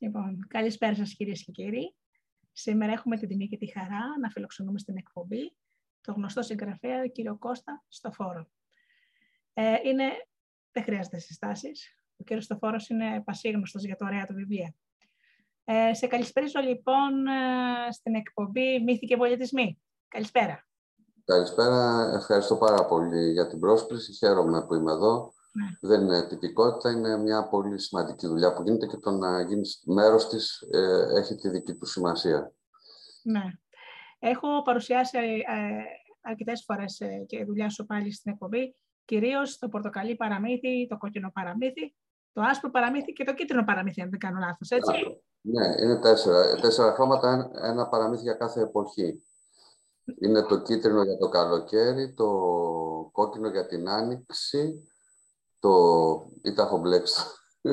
Λοιπόν, καλησπέρα σας κυρίες και κύριοι. Σήμερα έχουμε την τιμή και τη χαρά να φιλοξενούμε στην εκπομπή το γνωστό συγγραφέα κύριο Κώστα Στοφόρο. Ε, είναι, δεν χρειάζεται συστάσεις. Ο κύριος Στοφόρος είναι πασίγνωστος για το ωραία του βιβλία. Ε, σε καλησπέριζω λοιπόν ε, στην εκπομπή Μύθοι και Πολιτισμοί. Καλησπέρα. Καλησπέρα. Ευχαριστώ πάρα πολύ για την πρόσκληση. Χαίρομαι που είμαι εδώ. Ναι. Δεν είναι τυπικότητα, είναι μια πολύ σημαντική δουλειά που γίνεται και το να γίνεις μέρος της ε, έχει τη δική του σημασία. Ναι. Έχω παρουσιάσει ε, αρκετές φορές ε, και δουλειά σου πάλι στην εκπομπή, κυρίως το πορτοκαλί παραμύθι, το κόκκινο παραμύθι, το άσπρο παραμύθι και το κίτρινο παραμύθι, αν δεν κάνω λάθος, έτσι. Ναι, είναι τέσσερα. Τέσσερα χρώματα, ένα παραμύθι για κάθε εποχή. Είναι το κίτρινο για το καλοκαίρι, το κόκκινο για την άνοιξη, το... ή τα έχω μπλέξει.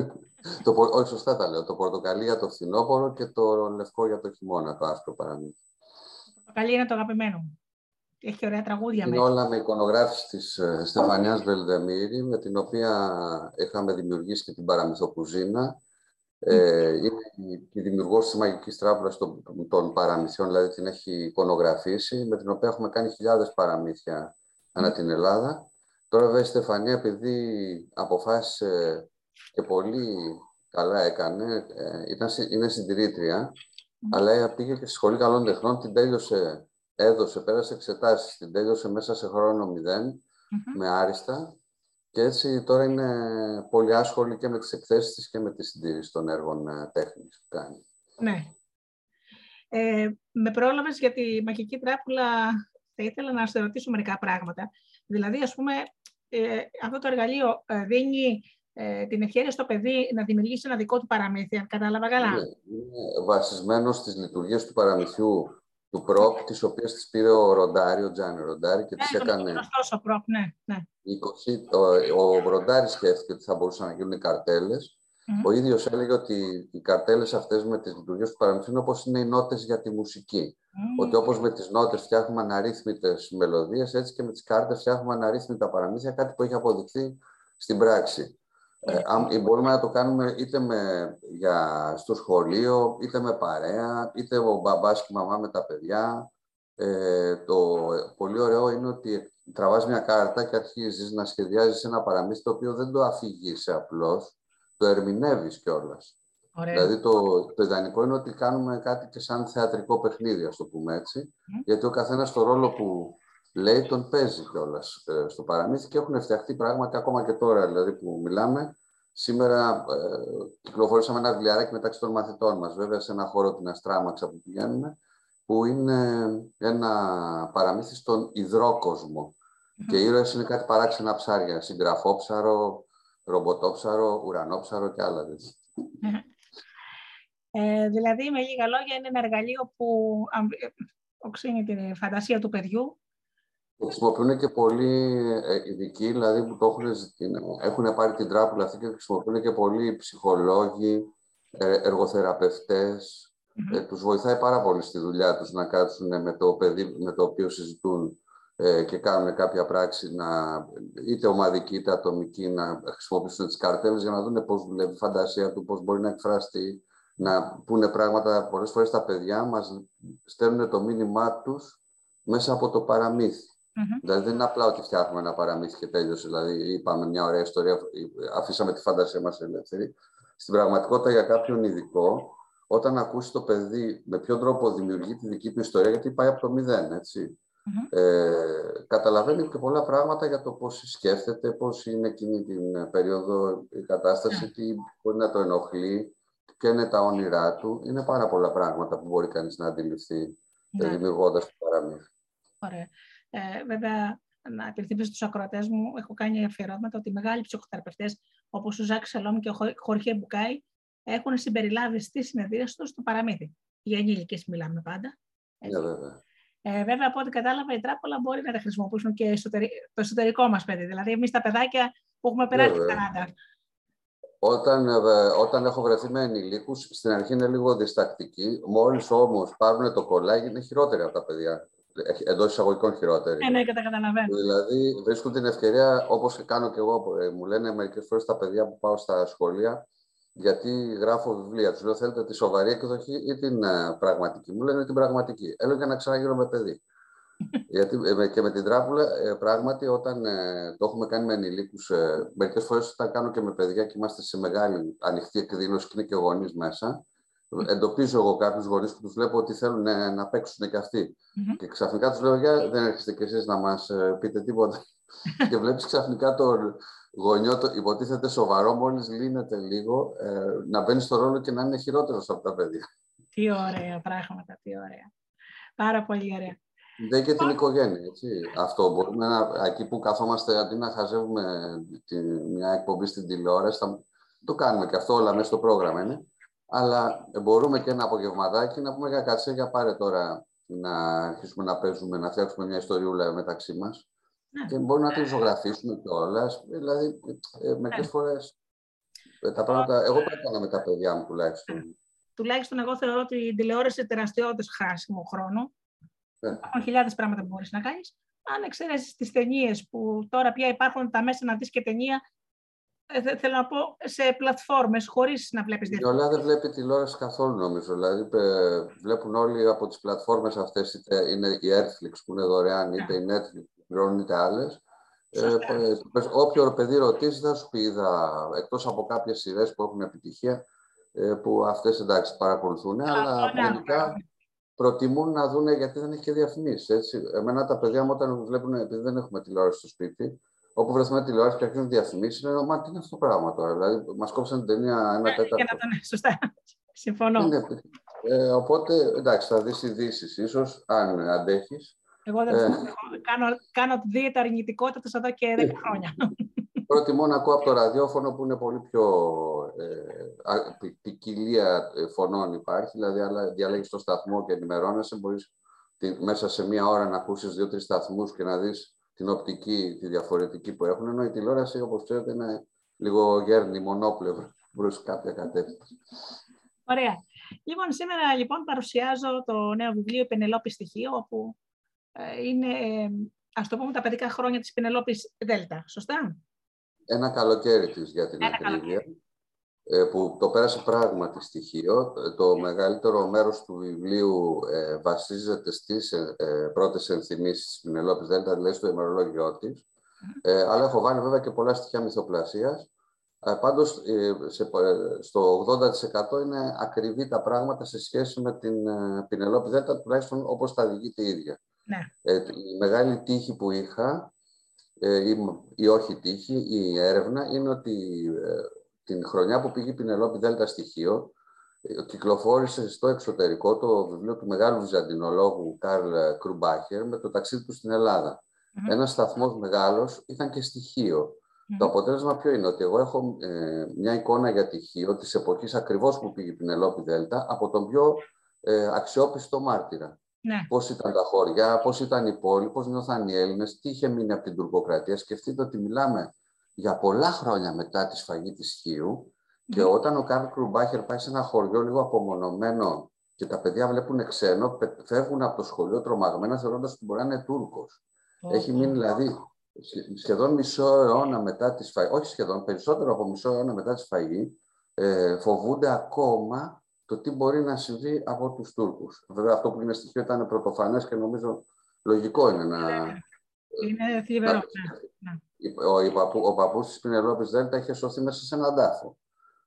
το, όχι, σωστά τα λέω. Το πορτοκαλί για το φθινόπωρο και το λευκό για το χειμώνα, το άσπρο παραμύθι. Το πορτοκαλί είναι το αγαπημένο μου. Έχει και ωραία τραγούδια Είναι όλα με εικονογράφηση της uh, Στεφανιάς Βελδεμίρη, με την οποία είχαμε δημιουργήσει και την παραμυθοκουζίνα. Ε, είναι η δημιουργός της Μαγικής Τράπουλας των, των παραμυθιών, δηλαδή την έχει εικονογραφήσει, με την οποία έχουμε κάνει χιλιάδες παραμύθια ανά την Ελλάδα. Τώρα βέβαια η Στεφανία, επειδή αποφάσισε και πολύ καλά έκανε, ε, ήταν, είναι συντηρήτρια, αλλά πήγε και στη Σχολή Καλών Τεχνών, την τέλειωσε, έδωσε, πέρασε εξετάσεις, την τέλειωσε μέσα σε χρόνο με άριστα και έτσι τώρα είναι πολύ άσχολη και με τις εκθέσεις της και με τη συντήρηση των έργων ε, τέχνης που κάνει. Ναι. Ε, με πρόλαβες για τη μαγική τράπουλα, θα ήθελα να σε ρωτήσω μερικά πράγματα. Δηλαδή, ας πούμε, ε, αυτό το εργαλείο ε, δίνει ε, την ευκαιρία στο παιδί να δημιουργήσει ένα δικό του παραμύθι, αν κατάλαβα καλά. Είναι, είναι βασισμένος στις λειτουργίες του παραμυθιού του προπ, τις οποίες τις πήρε ο Ροντάρι, ο Τζάνι Ροντάρι και τις ναι, έκανε... ο προπ, ναι. ναι. 20, ο, ο Ροντάρι σκέφτηκε ότι θα μπορούσαν να γίνουν καρτέλες. Mm-hmm. Ο ίδιος έλεγε ότι οι καρτέλες αυτές με τις λειτουργίες του παραμυθιού είναι όπως είναι οι νότες για τη μουσική. Mm. Ότι όπως με τις νότες φτιάχνουμε αναρρύθμιτες μελωδίες, έτσι και με τις κάρτες φτιάχνουμε αναρρύθμιτα παραμύθια, κάτι που έχει αποδειχθεί στην πράξη. Ε, αν, μπορούμε να το κάνουμε είτε με, για, στο σχολείο, είτε με παρέα, είτε ο μπαμπάς και η μαμά με τα παιδιά. Ε, το πολύ ωραίο είναι ότι τραβάς μια κάρτα και αρχίζεις να σχεδιάζεις ένα παραμύθι το οποίο δεν το αφηγείς απλώς, το ερμηνεύεις κιόλας. Δηλαδή το, το ιδανικό είναι ότι κάνουμε κάτι και σαν θεατρικό παιχνίδι, ας το πούμε έτσι, γιατί ο καθένας το ρόλο που λέει τον παίζει κιόλας ε, στο παραμύθι και έχουν φτιαχτεί πράγματα ακόμα και τώρα δηλαδή που μιλάμε. Σήμερα ε, κυκλοφορήσαμε ένα βιβλιαράκι μεταξύ των μαθητών μας, βέβαια σε ένα χώρο την Αστράμαξα που πηγαίνουμε, που είναι ένα παραμύθι στον υδρόκοσμο. Και οι ήρωες είναι κάτι παράξενα ψάρια, συγγραφόψαρο, ρομποτόψαρο, ουρανόψαρο και άλλα ε, δηλαδή, με λίγα λόγια, είναι ένα εργαλείο που οξύνει τη φαντασία του παιδιού. Το χρησιμοποιούν και πολλοί ε, ειδικοί, δηλαδή που το έχουν, έχουν πάρει την τράπουλα αυτή και χρησιμοποιούν και πολλοί ψυχολόγοι, ε, εργοθεραπευτές. Mm-hmm. Ε, τους βοηθάει πάρα πολύ στη δουλειά τους να κάτσουν με το παιδί με το οποίο συζητούν ε, και κάνουν κάποια πράξη, να, είτε ομαδική είτε ατομική, να χρησιμοποιήσουν τις καρτέλες για να δουν πώς δουλεύει η φαντασία του, πώς μπορεί να εκφραστεί, να πούνε πράγματα. Πολλές φορές τα παιδιά μας στέλνουν το μήνυμά τους μέσα από το παραμύθι. Mm-hmm. Δηλαδή δεν είναι απλά ότι φτιάχνουμε ένα παραμύθι και τέλειωσε. Δηλαδή είπαμε μια ωραία ιστορία, αφήσαμε τη φαντασία μας ελεύθερη. Στην πραγματικότητα για κάποιον ειδικό, όταν ακούσει το παιδί με ποιον τρόπο δημιουργεί τη δική του ιστορία, γιατί πάει από το μηδέν, έτσι. Mm-hmm. Ε, καταλαβαίνει και πολλά πράγματα για το πώς σκέφτεται, πώς είναι εκείνη την περίοδο η κατάσταση, mm-hmm. τι μπορεί να το ενοχλεί, ποια είναι τα όνειρά του. Είναι πάρα πολλά πράγματα που μπορεί κανείς να αντιληφθεί ναι. δημιουργώντας το παραμύθι. Ωραία. Ε, βέβαια, να επιθυμήσω στους ακροατές μου, έχω κάνει αφιερώματα ότι οι μεγάλοι ψυχοθεραπευτές, όπως ο Ζάκ Σαλόμ και ο Χορχέ Μπουκάη, έχουν συμπεριλάβει στη συνεδρία τους το παραμύθι. Για ενήλικες μιλάμε πάντα. Ναι, βέβαια. Ε, βέβαια, από ό,τι κατάλαβα, η τράπουλα μπορεί να τα χρησιμοποιήσουν και το εσωτερικό μας παιδί. Δηλαδή, εμείς τα παιδάκια που έχουμε περάσει τα 40. Όταν, ε, όταν έχω βρεθεί με ενηλίκους, στην αρχή είναι λίγο διστακτική. Μόλις όμως πάρουν το κολλάγι, είναι χειρότερη από τα παιδιά. Εντός εισαγωγικών χειρότερη. Ναι, ναι, καταλαβαίνω. Δηλαδή, βρίσκουν την ευκαιρία, όπως κάνω και εγώ, ε, μου λένε μερικές φορές τα παιδιά που πάω στα σχολεία, γιατί γράφω βιβλία. Τους λέω: Θέλετε τη σοβαρή εκδοχή ή την uh, πραγματική; Μου λένε την πραγματική. Έλεγα για να ξαναγίνω με παιδί. γιατί ε, και με την τράπουλα, ε, πράγματι, όταν ε, το έχουμε κάνει με ενηλίκους, ε, μερικές φορές όταν κάνω και με παιδιά και είμαστε σε μεγάλη ανοιχτή εκδήλωση και είναι και γονείς μέσα, εντοπίζω εγώ κάποιους γονείς που τους βλέπω ότι θέλουν να παίξουν και αυτοι Και ξαφνικά τους λέω: Για δεν έρχεστε κι εσείς να μας πείτε τίποτα. και βλέπεις ξαφνικά το γονιό, το υποτίθεται σοβαρό, μόλις λύνεται λίγο, ε, να μπαίνει στο ρόλο και να είναι χειρότερος από τα παιδιά. Τι ωραία πράγματα, τι ωραία. Πάρα πολύ ωραία. Δεν και την οικογένεια, έτσι. Αυτό μπορούμε να, εκεί που καθόμαστε, αντί να χαζεύουμε τη, μια εκπομπή στην τηλεόραση, θα, το κάνουμε και αυτό όλα μέσα στο πρόγραμμα είναι. Αλλά μπορούμε και ένα απογευματάκι να πούμε για κάτσε για πάρε τώρα να αρχίσουμε να παίζουμε, να φτιάξουμε μια ιστοριούλα μεταξύ μας ναι. Και μπορούμε να την ζωγραφίσουμε κιόλας. Δηλαδή, ε, μερικές ναι. φορές ε, τα πράγματα. Εγώ το έκανα με τα παιδιά μου τουλάχιστον. Τουλάχιστον εγώ θεωρώ ότι η τηλεόραση είναι τεραστιώδε χάσιμο χρόνο. Ναι. Υπάρχουν χιλιάδες πράγματα που μπορείς να κάνεις. Αν εξαιρέσεις τις ταινίες που τώρα πια υπάρχουν τα μέσα να δεις και ταινία, ε, θέλω να πω σε πλατφόρμες χωρίς να βλέπεις διαφορά. Η Ελλάδα δεν βλέπει τηλεόραση καθόλου νομίζω. Δηλαδή βλέπουν όλοι από τις πλατφόρμες αυτές, είτε είναι η Netflix που είναι δωρεάν, είτε η Netflix πληρώνουν είτε άλλες. Ε, όποιο παιδί ρωτήσει θα σου πει, είδα, εκτός από κάποιες σειρές που έχουν επιτυχία, ε, που αυτές εντάξει παρακολουθούν, αλλά γενικά προτιμούν να δουν γιατί δεν έχει και διαφημίσεις. Εμένα τα παιδιά μου όταν βλέπουν, επειδή δεν έχουμε τηλεόραση στο σπίτι, όπου βρεθούμε τηλεόραση και αρχίζουν διαφημίσεις, λένε Μα τι είναι αυτό το πράγμα τώρα. Δηλαδή, μας κόψαν την ταινία ένα ε, τέταρτο. Ναι, σωστά. Συμφωνώ. Είναι, ε, οπότε, εντάξει, θα δεις ειδήσεις ίσως, αν αντέχεις. Εγώ δεν ε. κάνω, κάνω δίαιτα αρνητικότητα εδώ και 10 ε. χρόνια. Προτιμώ να ακούω από το ραδιόφωνο που είναι πολύ πιο ε, ποικιλία ε, φωνών υπάρχει. Δηλαδή, διαλέγεις το σταθμό και ενημερώνεσαι. Μπορείς μέσα σε μία ώρα να ακούσεις δύο-τρεις σταθμούς και να δεις την οπτική, τη διαφορετική που έχουν. Ενώ η τηλεόραση, όπως ξέρετε, είναι λίγο γέρνη, μονόπλευρο προ κάποια κατεύθυνση. Ωραία. Λοιπόν, σήμερα λοιπόν παρουσιάζω το νέο βιβλίο «Πενελόπη Στοιχείο», όπου ε, είναι, ας το πούμε, τα παιδικά χρόνια της Πινελόπης Δέλτα. Σωστά; Ένα καλοκαίρι της για την ακρίβεια, ε, που το πέρασε πράγματι στοιχείο. Το μεγαλύτερο μέρος του βιβλίου ε, βασίζεται στις ε, πρώτες ενθυμίσεις της Πινελόπης Δέλτα, δηλαδή στο ημερολόγιο της. Ε, αλλά έχω βάλει βέβαια και πολλά στοιχεία μυθοπλασίας. Ε, πάντως, σε, στο 80% είναι ακριβή τα πράγματα σε σχέση με την Πινελόπη Δέλτα, τουλάχιστον όπως τα διηγείται η ίδια. Ναι. Ε, η μεγάλη τύχη που είχα, ε, ή, ή, όχι τύχη, η έρευνα, είναι ότι ε, την χρονιά που πήγε η Πινελόπη Δέλτα στοιχείο, ε, κυκλοφόρησε στο εξωτερικό το βιβλίο του μεγάλου βυζαντινολόγου Καρλ Κρουμπάχερ με το ταξίδι του στην Ελλάδα. Mm-hmm. Ένας σταθμός μεγάλος ήταν και στοιχείο. Το αποτέλεσμα ποιο είναι, ότι εγώ έχω ε, μια εικόνα για τυχείο της εποχής ακριβώς που πήγε η Πινελόπη Δέλτα από τον πιο ε, αξιόπιστο μάρτυρα. Ναι. Πώς ήταν τα χωριά, πώς ήταν η πόλη, πώς νιώθαν οι Έλληνες, τι είχε μείνει από την τουρκοκρατία. Σκεφτείτε ότι μιλάμε για πολλά χρόνια μετά τη σφαγή της Χίου και ναι. όταν ο Καρλ Κρουμπάχερ πάει σε ένα χωριό λίγο απομονωμένο και τα παιδιά βλέπουν ξένο, φεύγουν από το σχολείο τρομαγμένα θεωρώντας ότι μπορεί να είναι Τούρκος. Έχει μείνει δηλαδή σχεδόν μισό αιώνα μετά τη σφαγή, όχι σχεδόν, περισσότερο από μισό αιώνα μετά τη σφαγή, ε, φοβούνται ακόμα το τι μπορεί να συμβεί από τους Τούρκους. Βέβαια αυτό που είναι στοιχείο ήταν πρωτοφανές και νομίζω λογικό είναι να... Είναι θλιβερό. Ναι. Ο, ο, παππού, ο παππούς της Πινελόπης Δέλτα είχε σωθεί μέσα σε έναν τάφο.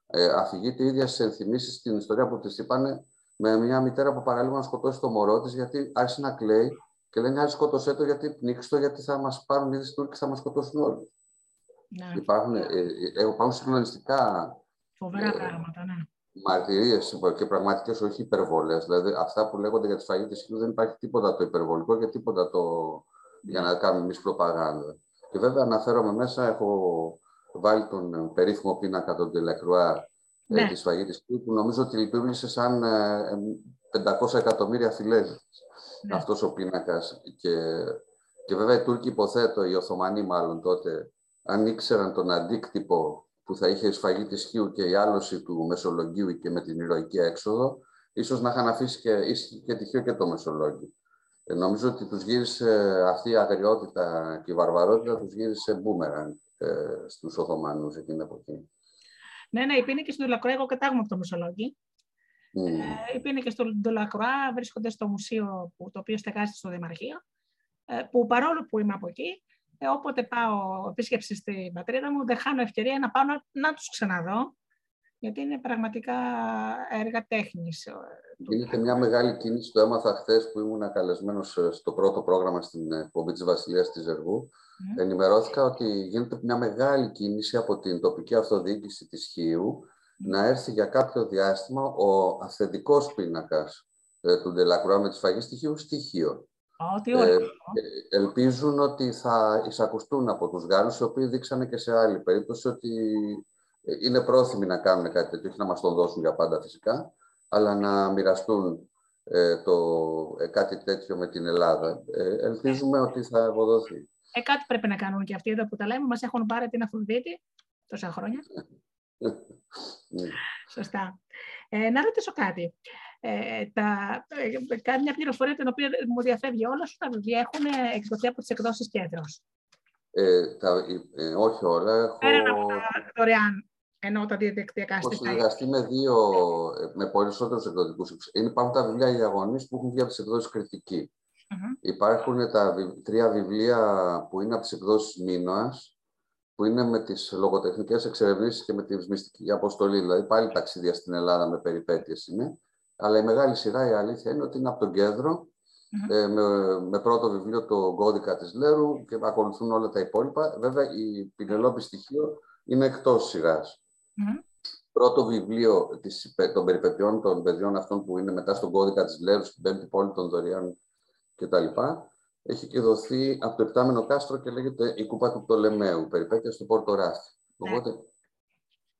Ε, αφηγείται ίδια σε ενθυμίσεις στην ιστορία που της είπανε με μια μητέρα που παραλίγο να σκοτώσει το μωρό της γιατί άρχισε να κλαίει και λένε άλλη σκότωσέ το γιατί πνίξει το γιατί θα μας πάρουν ήδη Τούρκοι και θα μας σκοτώσουν όλοι. Ναι. Υπάρχουν, ε, ε, ε υπάρχουν συγκλονιστικά Φοβερά πράγματα, ναι μαρτυρίες και πραγματικές, όχι υπερβολές. Δηλαδή, αυτά που λέγονται για τη σφαγή της Χίλου δεν υπάρχει τίποτα το υπερβολικό και τίποτα το για να κάνουμε εμείς προπαγάνδα. Και βέβαια, αναφέρομαι μέσα, έχω βάλει τον περίφημο πίνακα των Τελεκρουά ε, ναι. τη σφαγή της Χίλου, που νομίζω ότι λειτουργήσε σαν 500 ε, εκατομμύρια φυλέ. Ναι. Αυτός ο πίνακας. Και, και βέβαια, οι Τούρκοι, υποθέτω, οι Οθωμανοί μάλλον τότε, αν ήξεραν τον αντίκτυπο που θα είχε σφαγή τη Χίου και η άλωση του Μεσολογγίου και με την ηρωική έξοδο, ίσως να είχαν αφήσει και, και τυχαίο και το Μεσολόγγιο. Ε, νομίζω ότι τους γύρισε αυτή η αγριότητα και η βαρβαρότητα, τους γύρισε μπούμεραν ε, στους Οθωμανούς εκείνη την εποχή. Ναι, ναι, υπήρχε και στο Ντολακρουά, εγώ κατάγομαι από το Μεσολόγγι. Mm. Ε, υπήρχε και στο Ντολακρουά, βρίσκονται στο μουσείο που, το οποίο στεγάζεται στο Δημαρχείο, ε, που παρόλο που είμαι από εκεί, ε, όποτε πάω επίσκεψη στην πατρίδα μου, δεν χάνω ευκαιρία να πάω να, να τους ξαναδώ, γιατί είναι πραγματικά έργα τέχνης. Γίνεται μια μεγάλη κίνηση, το έμαθα χθες που ήμουν καλεσμένος ε, στο πρώτο πρόγραμμα στην εκπομπή της Βασιλείας της Ζεργού. Mm. Ενημερώθηκα ότι γίνεται μια μεγάλη κίνηση από την τοπική αυτοδιοίκηση της Χίου να έρθει για κάποιο διάστημα ο αυθεντικός πίνακας ε, του Ντελακρουά με τη σφαγή στοιχείου στοιχείο. Oh, ε, ελπίζουν ότι θα εισακουστούν από τους Γάλλους, οι οποίοι δείξανε και σε άλλη περίπτωση ότι είναι πρόθυμοι να κάνουν κάτι τέτοιο, όχι να μας το δώσουν για πάντα φυσικά, αλλά να μοιραστούν ε, το, ε, κάτι τέτοιο με την Ελλάδα. Ε, ελπίζουμε ότι θα ευοδοθεί. Ε, κάτι πρέπει να κάνουν και αυτοί εδώ που τα λέμε. Μας έχουν πάρει την Αφροδίτη τόσα χρόνια. Ναι. Σωστά. Ε, να ρωτήσω κάτι. Ε, τα, ε, μια πληροφορία την οποία μου διαφεύγει όλα σου, τα βιβλία έχουν εκδοθεί από τις εκδόσεις κέντρος. Ε, τα, ε, όχι όλα. Έχω... Πέραν από τα δωρεάν ενώ τα διαδικτυακά Έχω συνεργαστεί με δύο, με περισσότερους εκδοτικούς οίκου. Υπάρχουν τα βιβλία διαγωνή που έχουν βγει από τις εκδόσεις κριτική. Mm-hmm. Υπάρχουν τα τρία βιβλία που είναι από τις εκδόσεις Μίνωα, που είναι με τις λογοτεχνικές εξερευνήσεις και με τη μυστική αποστολή. Δηλαδή, πάλι ταξίδια στην Ελλάδα με περιπέτειες είναι. Αλλά η μεγάλη σειρά, η αλήθεια είναι ότι είναι από τον κεντρο mm-hmm. ε, με, με, πρώτο βιβλίο το κώδικα της Λέρου και ακολουθούν όλα τα υπόλοιπα. Βέβαια, η Πινελόπη στοιχείο είναι εκτός σειράς. Πρώτο βιβλίο της, των περιπετειών των παιδιών αυτών που είναι μετά στον κώδικα της Λέρου, στην πέμπτη πόλη των Δωριών κτλ. Έχει και δοθεί από το Επτάμενο Κάστρο και λέγεται Η Κούπα του Πτολεμαίου, περιπέτεια στο Πόρτο Ράφι. Ναι. Οπότε,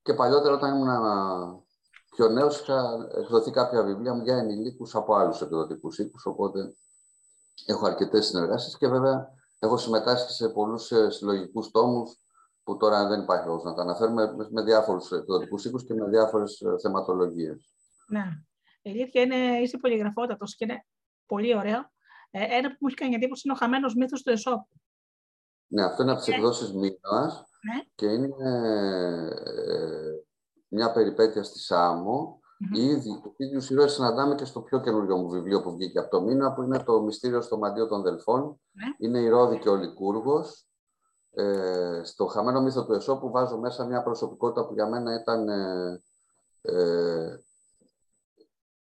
και παλιότερα όταν ήμουν πιο νέος είχα εκδοθεί κάποια βιβλία μου για ενηλίκους από άλλους εκδοτικούς οίκους, οπότε έχω αρκετές συνεργάσεις και βέβαια έχω συμμετάσχει σε πολλούς ε, συλλογικούς τόμους που τώρα δεν υπάρχει λόγος να τα αναφέρουμε, με διάφορους εκδοτικούς οίκους και με διάφορες ε, θεματολογίες. Ναι. Η αλήθεια είναι, είσαι πολυγραφότατος και είναι πολύ ωραίο. Ε, ένα που μου έχει κάνει εντύπωση είναι ο χαμένος μύθος του Εσώπ. Ναι, αυτό είναι από τις εκδόσεις Μήνας ναι. και είναι ε, μια περιπέτεια στη Σάμο. Mm-hmm. Ήδη του ίδιου ήρωε συναντάμε και στο πιο καινούριο μου βιβλίο που βγήκε από το μήνα, που είναι το Μυστήριο στο Μαντίο των Δελφών. Ναι. Είναι η Ρόδη και ο Λικούργος ε, στο χαμένο μύθο του Εσώπου βάζω μέσα μια προσωπικότητα που για μένα ήταν ε, ε,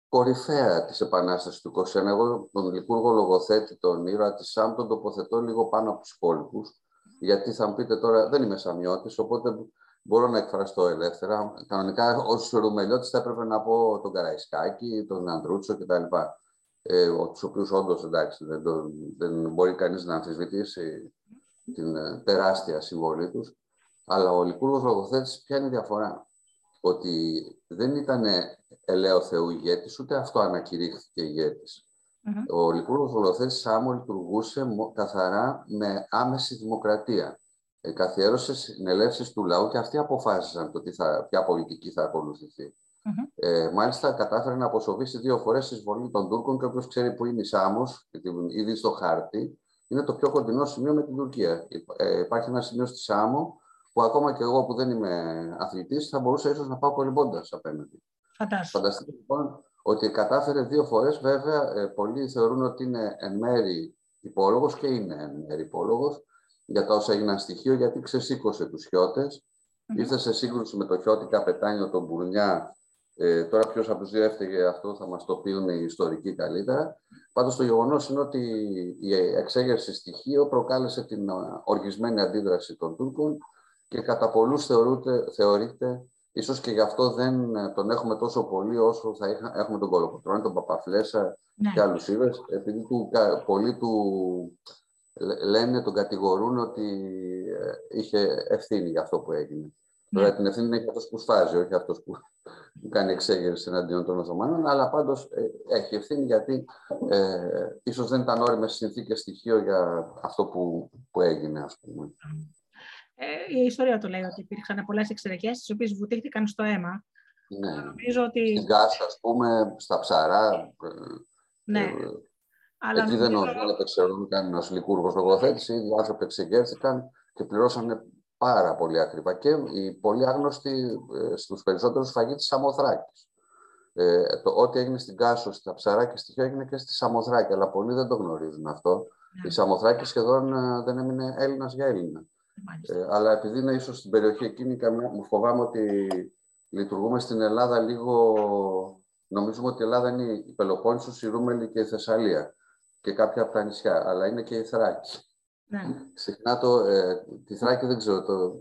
κορυφαία της Επανάστασης του 21. Εγώ τον Λικούργο λογοθέτη, τον ήρωα της ΣΑΜ, τον τοποθετώ λίγο πάνω από τους υπόλοιπους. Γιατί θα μου πείτε τώρα, δεν είμαι σαμιώτης, οπότε μπορώ να εκφραστώ ελεύθερα. Κανονικά, ω ρουμελιώτης, θα έπρεπε να πω τον Καραϊσκάκη, τον Ανδρούτσο κτλ. Ε, τους οποίους όντως εντάξει, δεν, δεν μπορεί κανείς να αμφισβητήσει την ε, τεράστια συμβολή τους. Αλλά ο Λικούργος Λογοθέτης ποια είναι η διαφορά; Ότι δεν ήταν ελαίο Θεού ηγέτης, ούτε αυτό ανακηρύχθηκε ηγέτης. Mm-hmm. Ο Λικούργος Λογοθέτης Σάμο λειτουργούσε καθαρά με άμεση δημοκρατία. Ε, καθιέρωσε συνελεύσεις του λαού και αυτοί αποφάσισαν το τι θα, ποια πολιτική θα ακολουθηθεί. Mm-hmm. Ε, μάλιστα, κατάφερε να αποσοβήσει δύο φορές τη εισβολή των Τούρκων και όποιος ξέρει που είναι η Σάμος, ήδη στο χάρτη, είναι το πιο κοντινό σημείο με την Τουρκία. Ε, υπάρχει ένα σημείο στη Σάμο που ακόμα και εγώ που δεν είμαι αθλητής θα μπορούσα ίσως να πάω κολυμπώντας απέναντι. Φανταστείτε λοιπόν ότι κατάφερε δύο φορές. Βέβαια, ε, πολλοί θεωρούν ότι είναι εν μέρη υπόλογος και είναι εν μέρη υπόλογος για τα όσα έγιναν στοιχείο, γιατί ξεσήκωσε τους χιώτες. Mm-hmm. Ήρθε σε σύγκρουση με το χιώτη καπετάνιο τον Μπουρνιά. Ε, τώρα ποιος από τους δύο έφταιγε αυτό θα μας το πείουν οι ιστορικοί καλύτερα. Πάντως το γεγονός είναι ότι η εξέγερση στοιχείο προκάλεσε την οργισμένη αντίδραση των Τούρκων και κατά πολλούς θεωρείται, ίσως και γι' αυτό δεν τον έχουμε τόσο πολύ όσο θα είχα, έχουμε τον Κολοκοτρόνη, τον Παπαφλέσα ναι. και άλλους είδε, επειδή του, πολλοί του λένε, τον κατηγορούν ότι ε, είχε ευθύνη για αυτό που έγινε. Ναι. Βέβαια την ευθύνη έχει αυτός που σφάζει, όχι αυτός που κάνει εξέγερση εναντίον των Οθωμανών, αλλά πάντως ε, έχει ευθύνη γιατί ε, ίσως δεν ήταν όριμες συνθήκες στοιχείο για αυτό που, που έγινε, ας πούμε. Ε, η ιστορία το λέει ότι υπήρξαν πολλές εξαιρεκές, τις οποίες βουτήχθηκαν στο αίμα. Ναι. Νομίζω ότι... Στην Γκάστα, ας πούμε, στα ψαρά. Ε, ναι. Ε, αλλά εκεί νομίζω... δεν έπαιξε κανένα λικούργος λογοθέτηση, οι άνθρωποι εξεγέρθηκαν και πληρώσανε πάρα πολύ ακριβά και η πολύ άγνωστη ε, στους περισσότερους φαγή της Σαμοθράκης. Ε, το, ό,τι έγινε στην Κάσο, στα ψαράκια στοιχείο έγινε και στη Σαμοθράκη, αλλά πολλοί δεν το γνωρίζουν αυτό. Ναι. Η Σαμοθράκη σχεδόν ε, δεν έμεινε Έλληνας για Έλληνα. Ε, αλλά επειδή είναι ίσως στην περιοχή εκείνη, μου φοβάμαι ότι λειτουργούμε στην Ελλάδα λίγο. Νομίζουμε ότι η Ελλάδα είναι η Πελοπόννησος, η Ρούμελη και η Θεσσαλία και κάποια από τα νησιά, αλλά είναι και η Θράκη. Ναι. Συχνά το, ε, τη Θράκη δεν ξέρω. Το,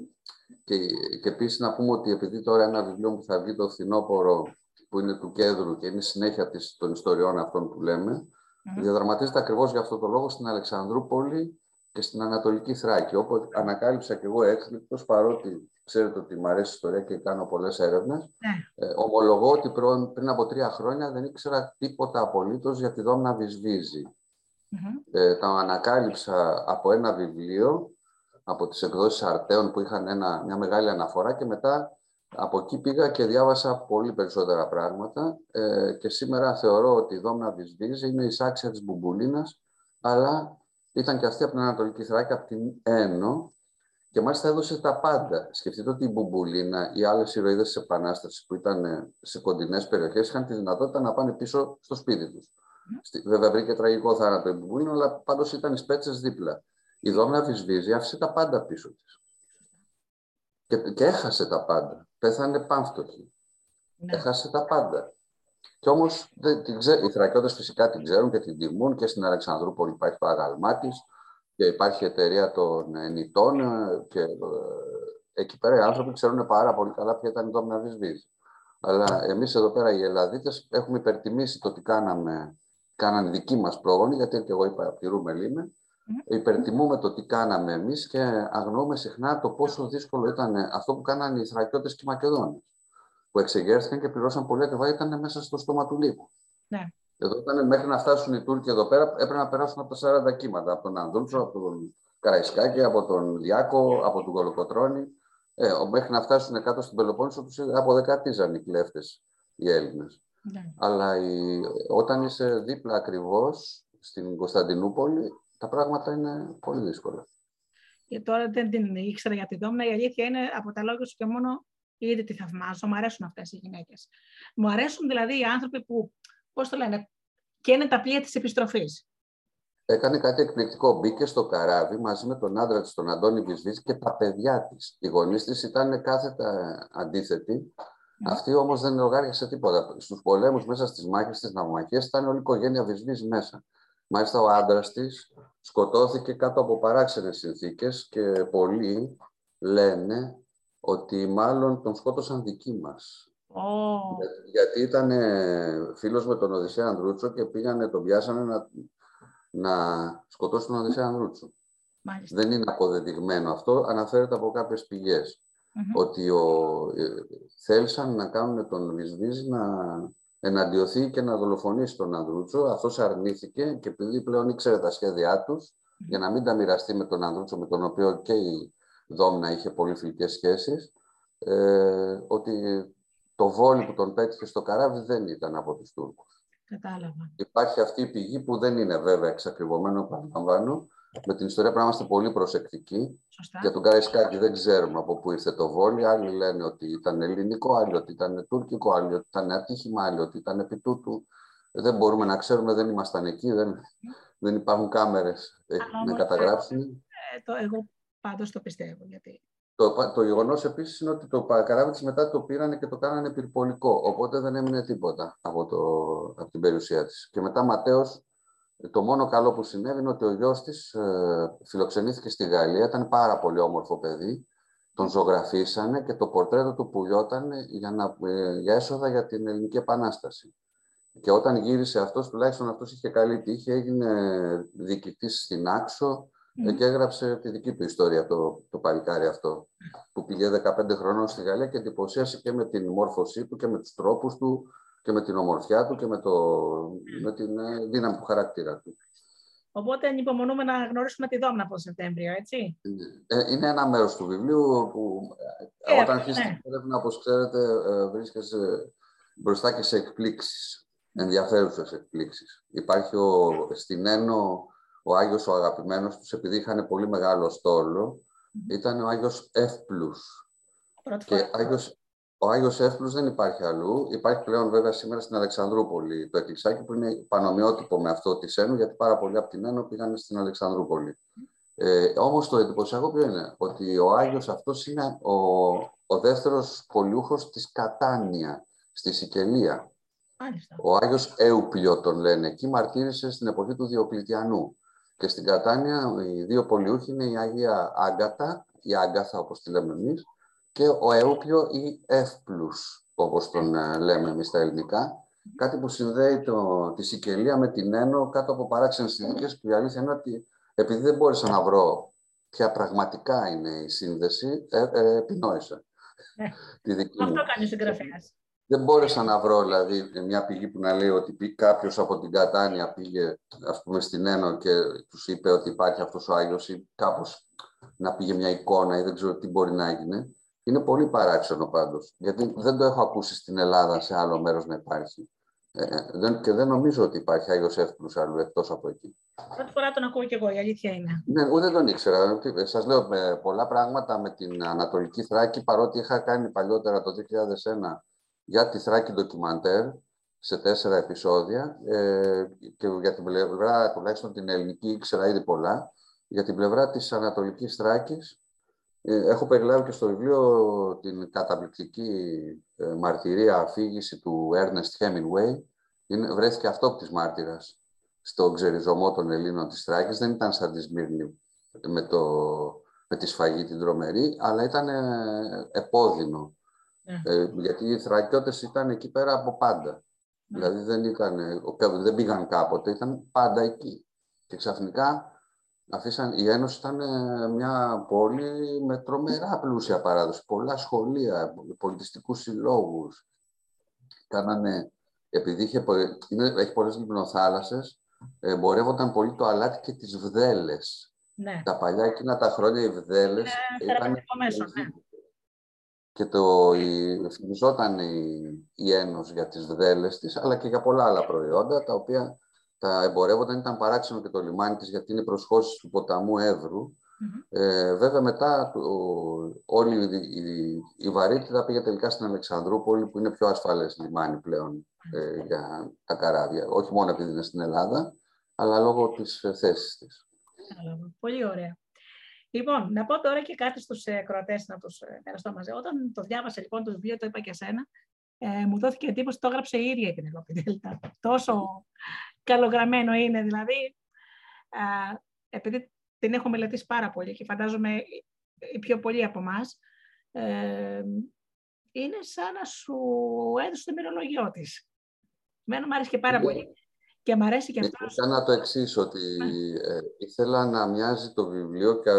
και, και επίσης να πούμε ότι επειδή τώρα ένα βιβλίο που θα βγει το φθινόπωρο που είναι του κέντρου και είναι συνέχεια της, των ιστοριών αυτών που λέμε, mm. διαδραματίζεται ακριβώς για αυτό το λόγο στην Αλεξανδρούπολη και στην Ανατολική Θράκη, όπου ανακάλυψα και εγώ έκπληκτος, παρότι ξέρετε ότι μου αρέσει η ιστορία και κάνω πολλές έρευνες, mm. ε, ομολογώ ότι πριν από τρία χρόνια δεν ήξερα τίποτα απολύτως για τη Δόμνα Βυσβίζη. Mm-hmm. Ε, τα ανακάλυψα από ένα βιβλίο, από τις εκδόσεις Αρτέων που είχαν ένα, μια μεγάλη αναφορά και μετά από εκεί πήγα και διάβασα πολύ περισσότερα πράγματα ε, και σήμερα θεωρώ ότι η Δόμνα Βυσβίζη είναι η σάξια της Μπουμπουλίνας, αλλά ήταν και αυτή από την Ανατολική Θράκη, από την Ένω και μάλιστα έδωσε τα πάντα. Σκεφτείτε ότι η Μπουμπουλίνα ή άλλες ηρωίδες της Επανάστασης που ήταν σε κοντινές περιοχές είχαν τη δυνατότητα να πάνε πίσω στο σπίτι τους. Mm. Βέβαια, βρήκε τραγικό θάνατο η Μπουμπουλίνα, αλλά πάντως ήταν οι σπέτσε δίπλα. Η Δόμνα Βυσβίζη άφησε τα πάντα πίσω της. Και, και έχασε τα πάντα πέθανε πάμφτωχη. Ναι. Έχασε τα πάντα. Κι όμως οι Θρακιώτες φυσικά την ξέρουν και την τιμούν και στην Αλεξανδρούπολη υπάρχει το αγαλμά της και υπάρχει η εταιρεία των ενητών και ε, εκεί πέρα οι άνθρωποι ξέρουν πάρα πολύ καλά ποια ήταν η Δόμνα Βυσβίζη. Αλλά εμείς εδώ πέρα οι Ελλαδίτες έχουμε υπερτιμήσει το τι κάναμε, κάνανε δικοί μας πρόγονοι, γιατί και εγώ είπα από τη Ρούμελ είμαι, Υπερτιμούμε το τι κάναμε εμείς και αγνοούμε συχνά το πόσο δύσκολο ήταν αυτό που κάνανε οι Θρακιώτες και οι Μακεδόνες. Που εξεγέρθηκαν και πληρώσαν πολύ ακριβά, ήταν μέσα στο στόμα του λύκου. Ναι. Εδώ ήταν μέχρι να φτάσουν οι Τούρκοι εδώ πέρα, έπρεπε να περάσουν από τα 40 κύματα. Από τον Ανδρούτσο, από τον Καραϊσκάκη, από τον Διάκο, από τον Κολοκοτρόνη. Ε, μέχρι να φτάσουν κάτω στην Πελοπόννησο, του αποδεκατίζαν οι κλέφτες οι Έλληνες. Ναι. Αλλά η, όταν είσαι δίπλα ακριβώς στην Κωνσταντινούπολη, τα πράγματα είναι πολύ δύσκολα. Και τώρα δεν την ήξερα για τη Δόμνα. Η αλήθεια είναι από τα λόγια σου και μόνο ήδη τη θαυμάζω. Μου αρέσουν αυτές οι γυναίκες. Μου αρέσουν δηλαδή οι άνθρωποι που, πώς το λένε, και είναι τα πλοία της επιστροφής. Έκανε κάτι εκπληκτικό. Μπήκε στο καράβι μαζί με τον άντρα της, τον Αντώνη Βυσβή και τα παιδιά της. Οι γονείς της ήταν κάθετα αντίθετοι. Mm. Αυτή όμως δεν λογάριασε τίποτα. Στους πολέμους, μέσα στις μάχες, στις ναυμαχίες, ήταν όλη η οικογένεια Βυσβή μέσα. Μάλιστα ο άντρας της σκοτώθηκε κάτω από παράξενες συνθήκες και πολλοί λένε ότι μάλλον τον σκότωσαν δικοί μας. Oh. γιατί ήταν φίλος με τον Οδυσσέα Ανδρούτσο και πήγανε, τον πιάσανε να, να σκοτώσουν τον Οδυσσέα Ανδρούτσο. Δεν είναι αποδεδειγμένο αυτό, αναφέρεται από κάποιες Ότι ο, ε, θέλησαν να κάνουν τον Βυσβίζη να εναντιωθεί και να δολοφονήσει τον Ανδρούτσο. Αυτός αρνήθηκε και επειδή πλέον ήξερε τα σχέδιά τους, για να μην τα μοιραστεί με τον Ανδρούτσο, με τον οποίο και η Δόμνα είχε πολύ φιλικές σχέσεις, ε, ότι το βόλι που τον πέτυχε στο καράβι δεν ήταν από τους Τούρκους. Κατάλαβα. Υπάρχει αυτή η πηγή που δεν είναι βέβαια εξακριβωμένο, παραλαμβάνω, με την ιστορία πρέπει να είμαστε πολύ προσεκτικοί. Σωστά. Για τον Καραϊσκάκη δεν ξέρουμε από πού ήρθε το βόλιο. Άλλοι λένε ότι ήταν ελληνικό, άλλοι ότι ήταν τουρκικό, άλλοι ότι ήταν ατύχημα, άλλοι ότι ήταν επί τούτου. Δεν μπορούμε να ξέρουμε, δεν ήμασταν εκεί, δεν, δεν υπάρχουν κάμερες να καταγράψουν. Ε, το, εγώ πάντως το πιστεύω. Γιατί... Το, το γεγονός επίσης είναι ότι το καράβι τη μετά το πήρανε και το κάνανε πυρπολικό. Οπότε δεν έμεινε τίποτα από, το, από την περιουσία της. Και μετά Ματέος το μόνο καλό που συνέβη είναι ότι ο γιος της ε, φιλοξενήθηκε στη Γαλλία, ήταν πάρα πολύ όμορφο παιδί, τον ζωγραφίσανε και το πορτρέτο του πουλιόταν για, να, ε, για έσοδα για την Ελληνική Επανάσταση. Και όταν γύρισε αυτός, τουλάχιστον αυτός είχε καλή τύχη, έγινε διοικητής στην Άξο mm. και έγραψε τη δική του ιστορία το, το παλικάρι αυτό, που πήγε 15 χρονών στη Γαλλία και εντυπωσίασε και με την μόρφωσή του και με τους τρόπους του και με την ομορφιά του και με, το, με την ε, δύναμη του χαρακτήρα του. Οπότε ανυπομονούμε να γνωρίσουμε τη Δόμνα από το Σεπτέμβριο, έτσι; Ε, είναι ένα μέρος του βιβλίου που ε, όταν αρχίσει ναι. την έρευνα, όπως ξέρετε, βρίσκεσαι μπροστά και σε εκπλήξεις, ενδιαφέρουσες εκπλήξεις. Υπάρχει ο, στην Ένω ο Άγιος ο αγαπημένος τους, επειδή είχαν πολύ μεγάλο στόλο, ήταν ο Άγιος Εύπλους. Και Άγιος, ο Άγιος Εύπλους δεν υπάρχει αλλού. Υπάρχει πλέον βέβαια σήμερα στην Αλεξανδρούπολη το εκκλησάκι που είναι πανομοιότυπο με αυτό της Ένου, γιατί πάρα πολλοί από την Ένω πήγαν στην Αλεξανδρούπολη. Ε, όμως το εντυπωσιακό ποιο είναι, ότι ο Άγιος αυτός είναι ο, ο δεύτερος πολιούχος της Κατάνια, στη Σικελία. Ο Άγιος Έουπλιο τον λένε. Εκεί μαρτύρησε στην εποχή του Διοκλητιανού. Και στην Κατάνια οι δύο πολιούχοι είναι η Αγία Άγκατα, η Άγκαθα όπως τη λέμε εμείς, και ο Έουπλιο ή Εύπλους, όπως τον ε, λέμε εμείς στα ελληνικά. Κάτι που συνδέει το, τη Σικελία με την Ένω κάτω από παράξενες συνθήκες που η αλήθεια είναι ότι επειδή δεν μπόρεσα να βρω ποια πραγματικά είναι η σύνδεση, ε, ε, επινόησα. Ε, αυτό κάνει ο συγγραφέας. Δεν μπόρεσα να βρω δηλαδή μια πηγή που να λέει ότι κάποιος από την Κατάνια πήγε ας πούμε στην Ένω και τους είπε ότι υπάρχει αυτός ο Άγιος ή κάπως να πήγε μια εικόνα ή δεν ξέρω τι μπορεί να έγινε. Είναι πολύ παράξενο πάντως. Γιατί δεν το έχω ακούσει στην Ελλάδα σε άλλο μέρος να υπάρχει. Ε, δεν, και δεν νομίζω ότι υπάρχει Άγιος Εύκολος αλλού εκτός από εκεί. Πρώτη φορά τον ακούω κι εγώ, η αλήθεια είναι. Ναι, ούτε τον ήξερα. Σας λέω με πολλά πράγματα με την Ανατολική Θράκη, παρότι είχα κάνει παλιότερα το 2001 για τη Θράκη ντοκιμαντέρ σε τέσσερα επεισόδια ε, και για την πλευρά, τουλάχιστον την ελληνική, ήξερα ήδη πολλά. Για την πλευρά της Ανατολικής Θράκης ε, έχω περιλάβει και στο βιβλίο την καταπληκτική ε, μαρτυρία αφήγηση του Ernest Hemingway. Είναι, βρέθηκε αυτόπτης μάρτυρας στο ξεριζωμό των Ελλήνων της Θράκης. Δεν ήταν σαν τη Σμύρνη με, το, με τη σφαγή την τρομερή, αλλά ήταν ε, επώδυνο. Ναι. Ε, γιατί οι Θρακιώτες ήταν εκεί πέρα από πάντα. Ναι. Δηλαδή δεν, ήταν, δεν πήγαν κάποτε, ήταν πάντα εκεί. Και ξαφνικά αφήσαν, η Ένωση ήταν ε, μια πόλη με τρομερά πλούσια παράδοση. Πολλά σχολεία, πολιτιστικούς συλλόγους. Κάνανε, επειδή είχε, είναι, έχει πολλές λιμνοθάλασσες, εμπορεύονταν πολύ το αλάτι και τις βδέλες. Ναι. Τα παλιά εκείνα τα χρόνια οι βδέλες ναι, ήταν... Μέσο, ναι. Και το, η, η, η Ένωση για τις βδέλες της, αλλά και για πολλά άλλα προϊόντα, τα οποία τα εμπορεύονταν, ήταν παράξενο και το λιμάνι της, γιατί είναι προσχώσεις του ποταμού Ε, βέβαια μετά το, όλη η, η, η, βαρύτητα πήγε τελικά στην Αλεξανδρούπολη που είναι πιο ασφαλές λιμάνι πλέον ε, για τα καράβια. Όχι μόνο επειδή είναι στην Ελλάδα, αλλά λόγω της ε, θέσης της. Πολύ ωραία. Λοιπόν, να πω τώρα και κάτι στους ε, κροατές να τους ε, μοιραστώ μαζί. Όταν το διάβασα λοιπόν το βιβλίο, το είπα και σένα, ε, μου δόθηκε εντύπωση το έγραψε η ίδια η Πενελόπη Τόσο καλογραμμένο είναι δηλαδή. Α, επειδή την έχω μελετήσει πάρα πολύ και φαντάζομαι οι πιο πολλοί από εμάς, ε, είναι σαν να σου έδωσε το μυρολογιό της. Μένω μου άρεσε και πάρα ναι. πολύ. Και μου αρέσει και αυτό. Έκανα το εξή, ότι ε, ήθελα να μοιάζει το βιβλίο και,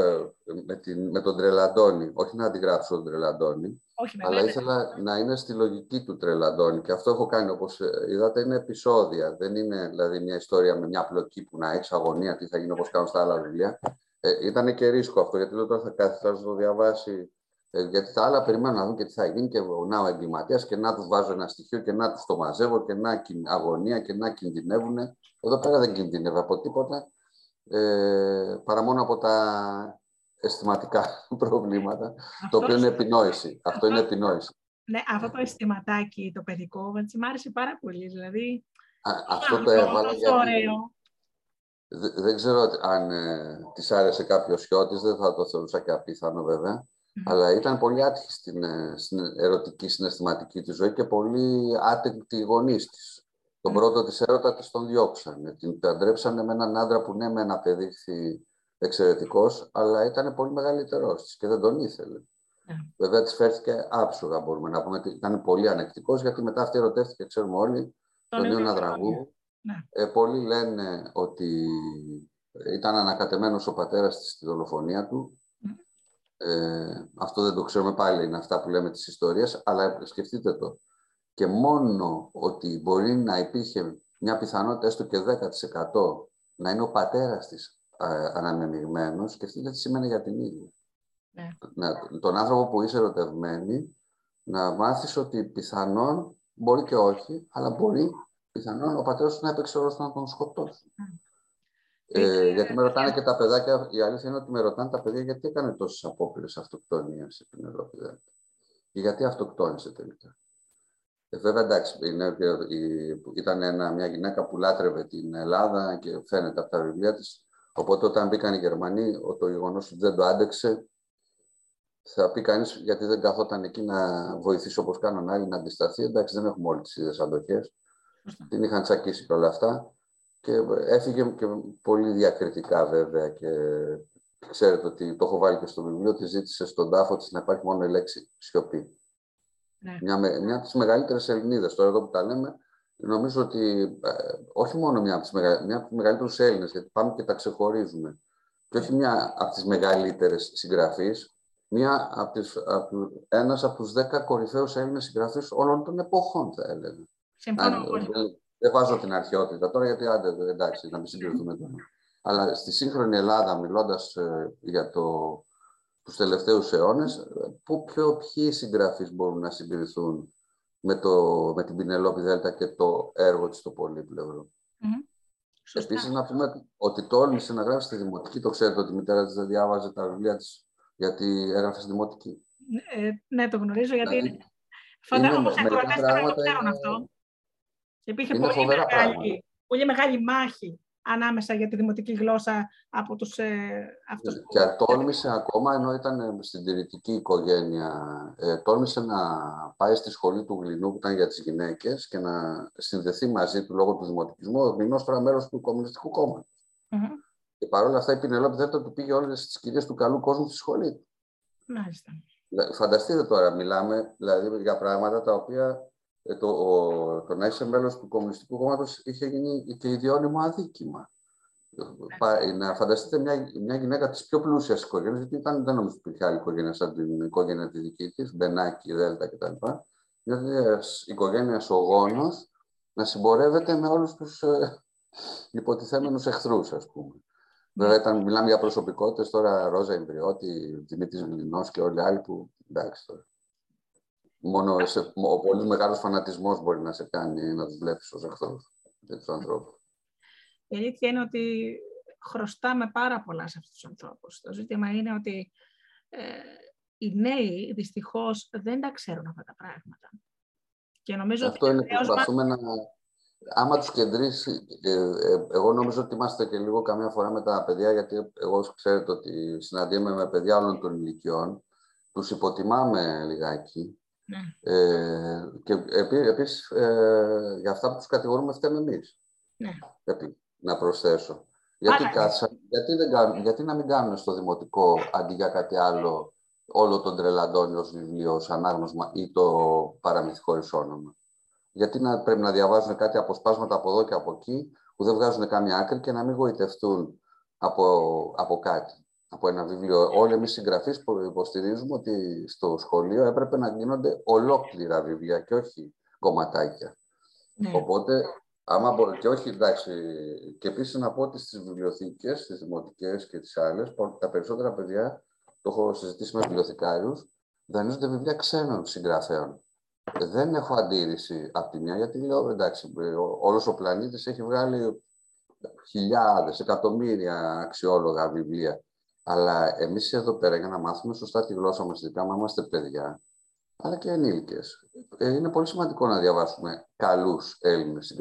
με, την, με τον Τρελαντώνη. Όχι να αντιγράψω τον Τρελαντώνη, όχι, αλλά ήθελα να είναι στη λογική του Τρελαντώνη. Και αυτό έχω κάνει, όπως ε, είδατε, είναι επεισόδια. Δεν είναι δηλαδή μια ιστορία με μια πλοκή που να έχεις αγωνία, τι θα γίνει όπως κάνουν στα άλλα βιβλία. Ε, ήταν και ρίσκο αυτό, γιατί λέω τώρα θα κάθεται να το διαβάσει ε, γιατί τα άλλα περιμένουν να δουν και τι θα γίνει και να ο εγκληματίας και να τους βάζω ένα στοιχείο και να τους το μαζεύω και να αγωνία και να κινδυνεύουν. Εδώ πέρα δεν κινδυνεύει από τίποτα ε, παρά μόνο από τα αισθηματικά προβλήματα, το οποίο είναι επινόηση. Αυτό, είναι επινόηση. Ναι, αυτό το αισθηματάκι, το παιδικό, μ' άρεσε πάρα πολύ. Δηλαδή, Α, αυτό το έβαλα γιατί... Δεν ξέρω αν ε, της άρεσε κάποιος σιώτης, δεν θα το θεωρούσα και απίθανο βέβαια. Αλλά ήταν πολύ άτυχη στην, ε, στην ερωτική συναισθηματική της ζωή και πολύ άτεκτη γονείς της. Τον πρώτο της έρωτα της τον διώξανε. Την παντρέψανε με έναν άντρα που ναι, με ένα απεδείχθη εξαιρετικός, αλλά ήταν πολύ μεγαλύτερός της και δεν τον ήθελε. Yeah. Βέβαια, της φέρθηκε άψογα, μπορούμε να πούμε. Ήταν πολύ ανεκτικός, γιατί μετά αυτή ερωτεύτηκε, ξέρουμε όλοι, τον Ιωνα Ναδραγού. Yeah. Ε, πολλοί λένε ότι ήταν ανακατεμένος ο πατέρας της στη δολοφονία του ε, αυτό δεν το ξέρουμε πάλι, είναι αυτά που λέμε της ιστορίας, αλλά σκεφτείτε το. Και μόνο ότι μπορεί να υπήρχε μια πιθανότητα έστω και 10% να είναι ο πατέρας της ε, σκεφτείτε τι σημαίνει για την ίδια. Ναι. Να, τον άνθρωπο που είσαι ερωτευμένη, να μάθεις ότι πιθανόν, μπορεί και όχι, αλλά μπορεί πιθανόν ο πατέρας σου να έπαιξε όλο να τον σκοτώσει. Ε, γιατί με ρωτάνε και τα παιδάκια, η αλήθεια είναι ότι με ρωτάνε τα παιδιά γιατί έκανε τόσες απόπειρες αυτοκτονία η Πινελόπη Και γιατί αυτοκτόνησε τελικά. Ε, βέβαια, εντάξει, είναι, ήταν ένα, μια γυναίκα που λάτρευε την Ελλάδα και φαίνεται από τα βιβλία της. Οπότε, όταν μπήκαν οι Γερμανοί, το γεγονός ότι δεν το άντεξε, θα πει κανείς γιατί δεν καθόταν εκεί να βοηθήσει όπως κάνουν άλλοι να αντισταθεί. Εντάξει, δεν έχουμε όλες τις ίδιες αντοχές. Την είχαν τσακίσει και όλα αυτά. Και έφυγε και πολύ διακριτικά βέβαια. Και ξέρετε ότι το έχω βάλει και στο βιβλίο ότι ζήτησε στον τάφο της να υπάρχει μόνο η λέξη σιωπή. Ναι. Μια, μια από τις μεγαλύτερες Ελληνίδες, τώρα εδώ που τα λέμε, νομίζω ότι ε, όχι μόνο μια από τις μεγα, μεγαλύτερους Έλληνες, γιατί πάμε και τα ξεχωρίζουμε. Και όχι μια από τις μεγαλύτερες συγγραφείς, μια από τις, από, ένας από τους δέκα κορυφαίους Έλληνες συγγραφείς όλων των εποχών, θα έλεγα. Συμφωνώ Δεν βάζω την αρχαιότητα τώρα, γιατί άντε, εντάξει, να μην συγκριθούμε τώρα. Αλλά στη σύγχρονη Ελλάδα, μιλώντας ε, για το, τους τελευταίους αιώνες, που, ποιο, ποιοι συγγραφείς μπορούν να συγκριθούν με, το, με την Πινελόπη Δέλτα και το έργο της στο πολύπλευρο; Mm-hmm. Επίσης, να πούμε ότι τόλμησε να γράψει στη Δημοτική, το ξέρετε ότι η μητέρα της δεν διάβαζε τα βιβλία της γιατί έγραφε στη Δημοτική. Ε, ναι, το γνωρίζω γιατί. Δηλαδή, Φαντάζομαι όμω οι ακροατές δεν το ξέρουν αυτό. Υπήρχε πολύ μεγάλη, πολύ μεγάλη μάχη ανάμεσα για τη δημοτική γλώσσα από τους ε, αυτούς Και τόλμησε ακόμα, ενώ ήταν στην τηρητική οικογένεια, ε, τόλμησε να πάει στη σχολή του Γλυνού που ήταν για τις γυναίκες και να συνδεθεί μαζί του λόγω του δημοτικισμού. Ο Γλυνός τώρα μέρος του Κομμουνιστικού Κόμματος. Mm-hmm. Και παρόλα αυτά η Πινελόπη δεν του πήγε όλες τις κυρίες του καλού κόσμου στη σχολή. Μάλιστα. Φανταστείτε τώρα, μιλάμε δηλαδή για πράγματα τα οποία ε, το, ο, το να είσαι μέλος του Κομμουνιστικού Κόμματος είχε γίνει και ιδιώνυμο αδίκημα. Να φανταστείτε μια, μια γυναίκα της πιο πλούσιας οικογένειας, γιατί ήταν, δεν νομίζω ότι υπήρχε άλλη οικογένεια σαν την οικογένεια τη δική της, Μπενάκη, Δέλτα κτλ. Μια οικογένειας ο γόνος να συμπορεύεται με όλους τους ε, υποτιθέμενους εχθρούς, ας πούμε. Βέβαια, όταν μιλάμε για προσωπικότητες, τώρα Ρόζα Εμβριώτη, Δημήτρης Μιλινό και όλοι οι άλλοι που εντάξει τώρα. Μόνο σε, ο πολύ μεγάλος φανατισμός μπορεί να σε κάνει να τους βλέπεις ως εχθρούς τους ανθρώπους. Η αλήθεια είναι ότι χρωστάμε πάρα πολλά σε αυτούς τους ανθρώπους. Το ζήτημα είναι ότι ε, οι νέοι δυστυχώς δεν τα ξέρουν αυτά τα πράγματα. Και νομίζω Αυτό ότι είναι που προσπαθούμε να, άμα τους κεντρήσει, ε, ε, εγώ νομίζω ότι είμαστε και λίγο καμιά φορά με τα παιδιά, γιατί εγώ ξέρετε ότι συναντιέμαι με παιδιά όλων των ηλικιών, τους υποτιμάμε λιγάκι. Ναι. Ε, και επί, επίσης, ε, για αυτά που τους κατηγορούμε φταίμε εμείς. Ναι. να προσθέσω. Γιατί, κάτσα, γιατί, δεν κάνουν, γιατί να μην κάνουν στο δημοτικό, αντί για κάτι άλλο, όλο τον τρελαντώνει ως βιβλίο, ως ανάγνωσμα ή το παραμυθικό όνομα. Γιατί να, πρέπει να διαβάζουν κάτι αποσπάσματα από εδώ και από εκεί, που δεν βγάζουν καμία άκρη και να μην γοητευτούν από, από κάτι, από ένα βιβλίο. Όλοι εμείς συγγραφείς που υποστηρίζουμε ότι στο σχολείο έπρεπε να γίνονται ολόκληρα βιβλία και όχι κομματάκια. Ναι. Οπότε, άμα μπορεί, και όχι εντάξει, και επίσης να πω ότι στις βιβλιοθήκες, στις δημοτικές και τις άλλες, τα περισσότερα παιδιά, το έχω συζητήσει με βιβλιοθηκάριους, δανείζονται βιβλία ξένων συγγραφέων δεν έχω αντίρρηση από τη μια, γιατί λέω εντάξει, όλος ο πλανήτης έχει βγάλει χιλιάδες, εκατομμύρια αξιόλογα βιβλία. Αλλά εμείς εδώ πέρα για να μάθουμε σωστά τη γλώσσα μας, ειδικά μα είμαστε παιδιά, αλλά και ενήλικες. Ε, είναι πολύ σημαντικό να διαβάσουμε καλούς Έλληνες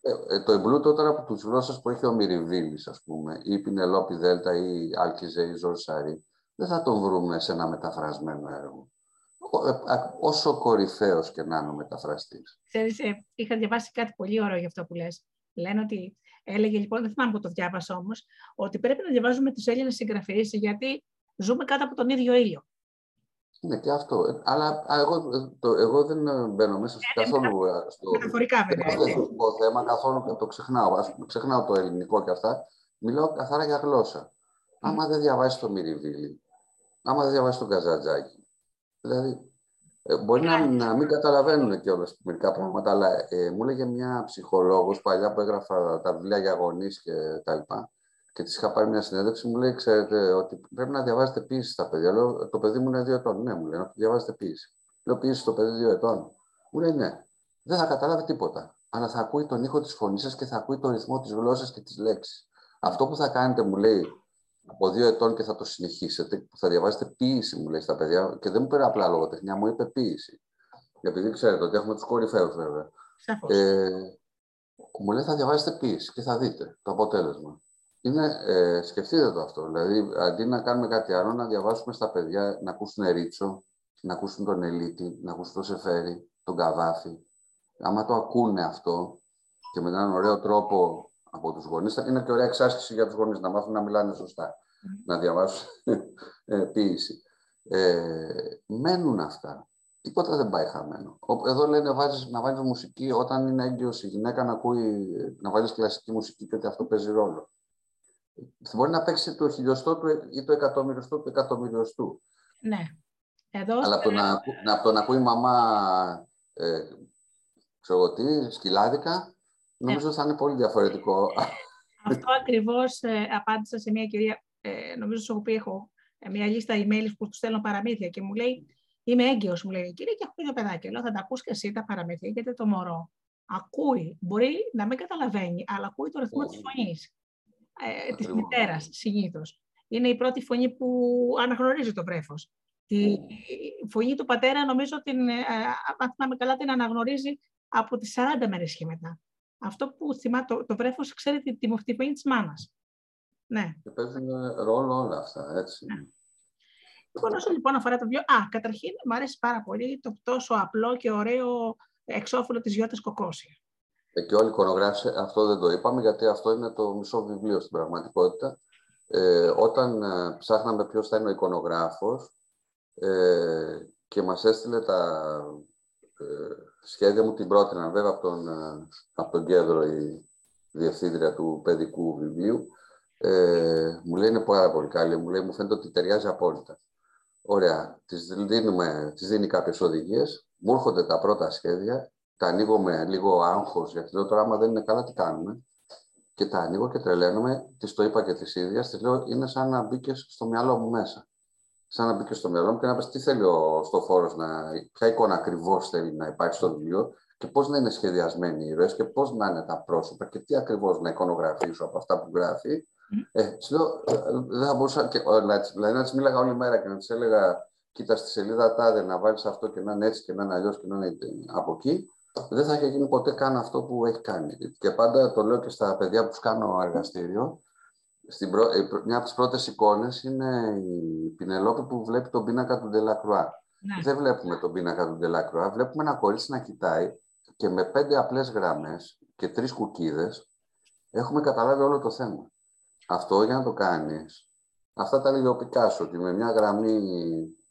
Ε, ε, το εμπλούτο τώρα από τις γλώσσες που έχει ο Μυριβίλης, ας πούμε, ή η Πινελόπη Δέλτα ή η Άλκιζε ή η Ζορσαρή, δεν θα το βρούμε σε ένα μεταφρασμένο έργο όσο κορυφαίος και να είναι ο μεταφραστής. Ξέρεις, ε, είχα διαβάσει κάτι πολύ ωραίο για αυτό που λες. Λένε ότι, έλεγε λοιπόν, δεν θυμάμαι που το διάβασα όμως, ότι πρέπει να διαβάζουμε τους Έλληνες συγγραφείς γιατί ζούμε κάτω από τον ίδιο ήλιο. Ναι, και αυτό. Ε, αλλά εγώ, το, εγώ δεν μπαίνω μέσα στο, ε, καθόλου στο μεταφορικά, βέβαια, στο θέμα, καθόλου το ξεχνάω. Ας, ξεχνάω το ελληνικό και αυτά. Μιλάω καθαρά για γλώσσα. Άμα δεν διαβάσεις το Μυριβίλι, άμα δεν διαβάσεις τον Καζατζάκη, Δηλαδή, ε, μπορεί να, να μην καταλαβαίνουν και όλα μερικά πράγματα, αλλά ε, μου έλεγε μια ψυχολόγος παλιά που έγραφα τα βιβλία για γονείς και τα λοιπά. Και της είχα πάρει μια συνέντευξη, μου λέει: Ξέρετε, ότι πρέπει να διαβάζετε ποιήση στα παιδιά. Λέω: Το παιδί μου είναι δύο ετών. Ναι, μου λέει: Να διαβάζετε ποιήση. Λέω: Ποιήση στο παιδί δύο ετών. Μου λέει: Ναι, δεν θα καταλάβει τίποτα. αλλά θα ακούει τον ήχο της φωνής σας και θα ακούει τον ρυθμό της γλώσσας και της λέξης. Αυτό που θα κάνετε, μου λέει, από δύο ετών και θα το συνεχίσετε, που θα διαβάσετε ποίηση, μου λέει στα παιδιά, και δεν μου πήρε απλά λογοτεχνία, μου είπε ποίηση. Επειδή ξέρετε ότι έχουμε τους κορυφαίους βέβαια. Ε, μου λέει θα διαβάσετε ποίηση και θα δείτε το αποτέλεσμα. Είναι, ε, σκεφτείτε το αυτό. Δηλαδή, αντί να κάνουμε κάτι άλλο, να διαβάσουμε στα παιδιά να ακούσουν Ρίτσο, να ακούσουν τον Ελίτη, να ακούσουν τον Σεφέρι, τον Καβάφη. Άμα το ακούνε αυτό και με έναν ωραίο τρόπο από τους γονείς, είναι και ωραία εξάσκηση για τους γονείς, να μάθουν να μιλάνε σωστά, να διαβάσουν ε, ποίηση. Ε, μένουν αυτά. Τίποτα δεν πάει χαμένο. Εδώ λένε βάζεις, να βάλεις μουσική όταν είναι έγκυος η γυναίκα να ακούει, να βάλεις κλασική μουσική και ότι αυτό παίζει ρόλο. Μπορεί να παίξει το χιλιοστό του ή το εκατομμυριστό του εκατομμυριωστού. Ναι. Εδώ, Αλλά από το, να, από το να ακούει η μαμά ε, ξέρω τι, σκυλάδικα, νομίζω ναι. θα είναι πολύ διαφορετικό. Αυτό ακριβώς ε, απάντησα σε μια κυρία, ε, νομίζω στο οποίο έχω ε, μια λίστα email που τους στέλνω παραμύθια και μου λέει Είμαι έγκυος, μου λέει η κυρία, και έχω δύο παιδάκια. Λέω, θα τα ακούς και εσύ τα παραμύθια, γιατί το μωρό ακούει. Μπορεί να μην καταλαβαίνει, αλλά ακούει το ρυθμό της φωνής ε, της μητέρας συνήθως. Είναι η πρώτη φωνή που αναγνωρίζει το βρέφος. Τη φωνή του πατέρα, νομίζω, την, ε, αν θυμάμαι καλά, την αναγνωρίζει από τις 40 μέρες και μετά. Αυτό που θυμά το, το βρέφος ξέρει τη, τη, τη φωνή της μάνας. Ναι. Και παίζουν ρόλο όλα αυτά, έτσι. Ναι. Λοιπόν, όσο λοιπόν αφορά το βιβλίο, α, καταρχήν μου αρέσει πάρα πολύ το τόσο απλό και ωραίο εξώφυλλο της Γιώτας Κοκόσια. Ε, και όλοι οι αυτό δεν το είπαμε, γιατί αυτό είναι το μισό βιβλίο στην πραγματικότητα. Ε, όταν ε, ψάχναμε ποιος θα είναι ο εικονογράφος ε, και μας έστειλε τα ε, σχέδια μου, την πρότεινα βέβαια από τον, ε, από τον κέντρο η διευθύντρια του παιδικού βιβλίου, ε, μου λέει είναι πάρα πολύ καλή, μου λέει μου φαίνεται ότι ταιριάζει απόλυτα. Ωραία, τις, δίνουμε, τις δίνει κάποιες οδηγίες, μου έρχονται τα πρώτα σχέδια, τα ανοίγω με λίγο άγχος, γιατί λέω τώρα άμα δεν είναι καλά τι κάνουμε; Και τα ανοίγω και τρελαίνομαι, τη το είπα και της ίδιας, της λέω είναι σαν να μπήκες στο μυαλό μου μέσα. Σαν να μπήκε στο μυαλό μου και να πει τι θέλει ο στο να, ποια εικόνα ακριβώς θέλει να υπάρχει στο βιβλίο και πώς να είναι σχεδιασμένοι οι ήρωες και πώς να είναι τα πρόσωπα και τι ακριβώς να εικονογραφήσω από αυτά που γράφει ε, λέω, ε, δεν θα μπορούσα και, δηλαδή να της μίλαγα όλη μέρα και να της έλεγα κοίτα στη σελίδα τάδε να βάλεις αυτό και να είναι έτσι και να είναι αλλιώς και να είναι από εκεί, δεν θα είχε γίνει ποτέ καν αυτό που έχει κάνει. Και πάντα το λέω και στα παιδιά που κάνω εργαστήριο. Στην προ... Μια από τις πρώτες εικόνες είναι η Πινελόπη που βλέπει τον πίνακα του Ντελακρουά. Ναι. Δεν βλέπουμε τον πίνακα του Ντελακρουά, βλέπουμε ένα κορίτσι να κοιτάει και με πέντε απλές γραμμές και τρεις κουκίδες έχουμε καταλάβει όλο το θέμα. Αυτό για να το κάνεις, αυτά τα λέει ο Πικάσο, ότι με μια γραμμή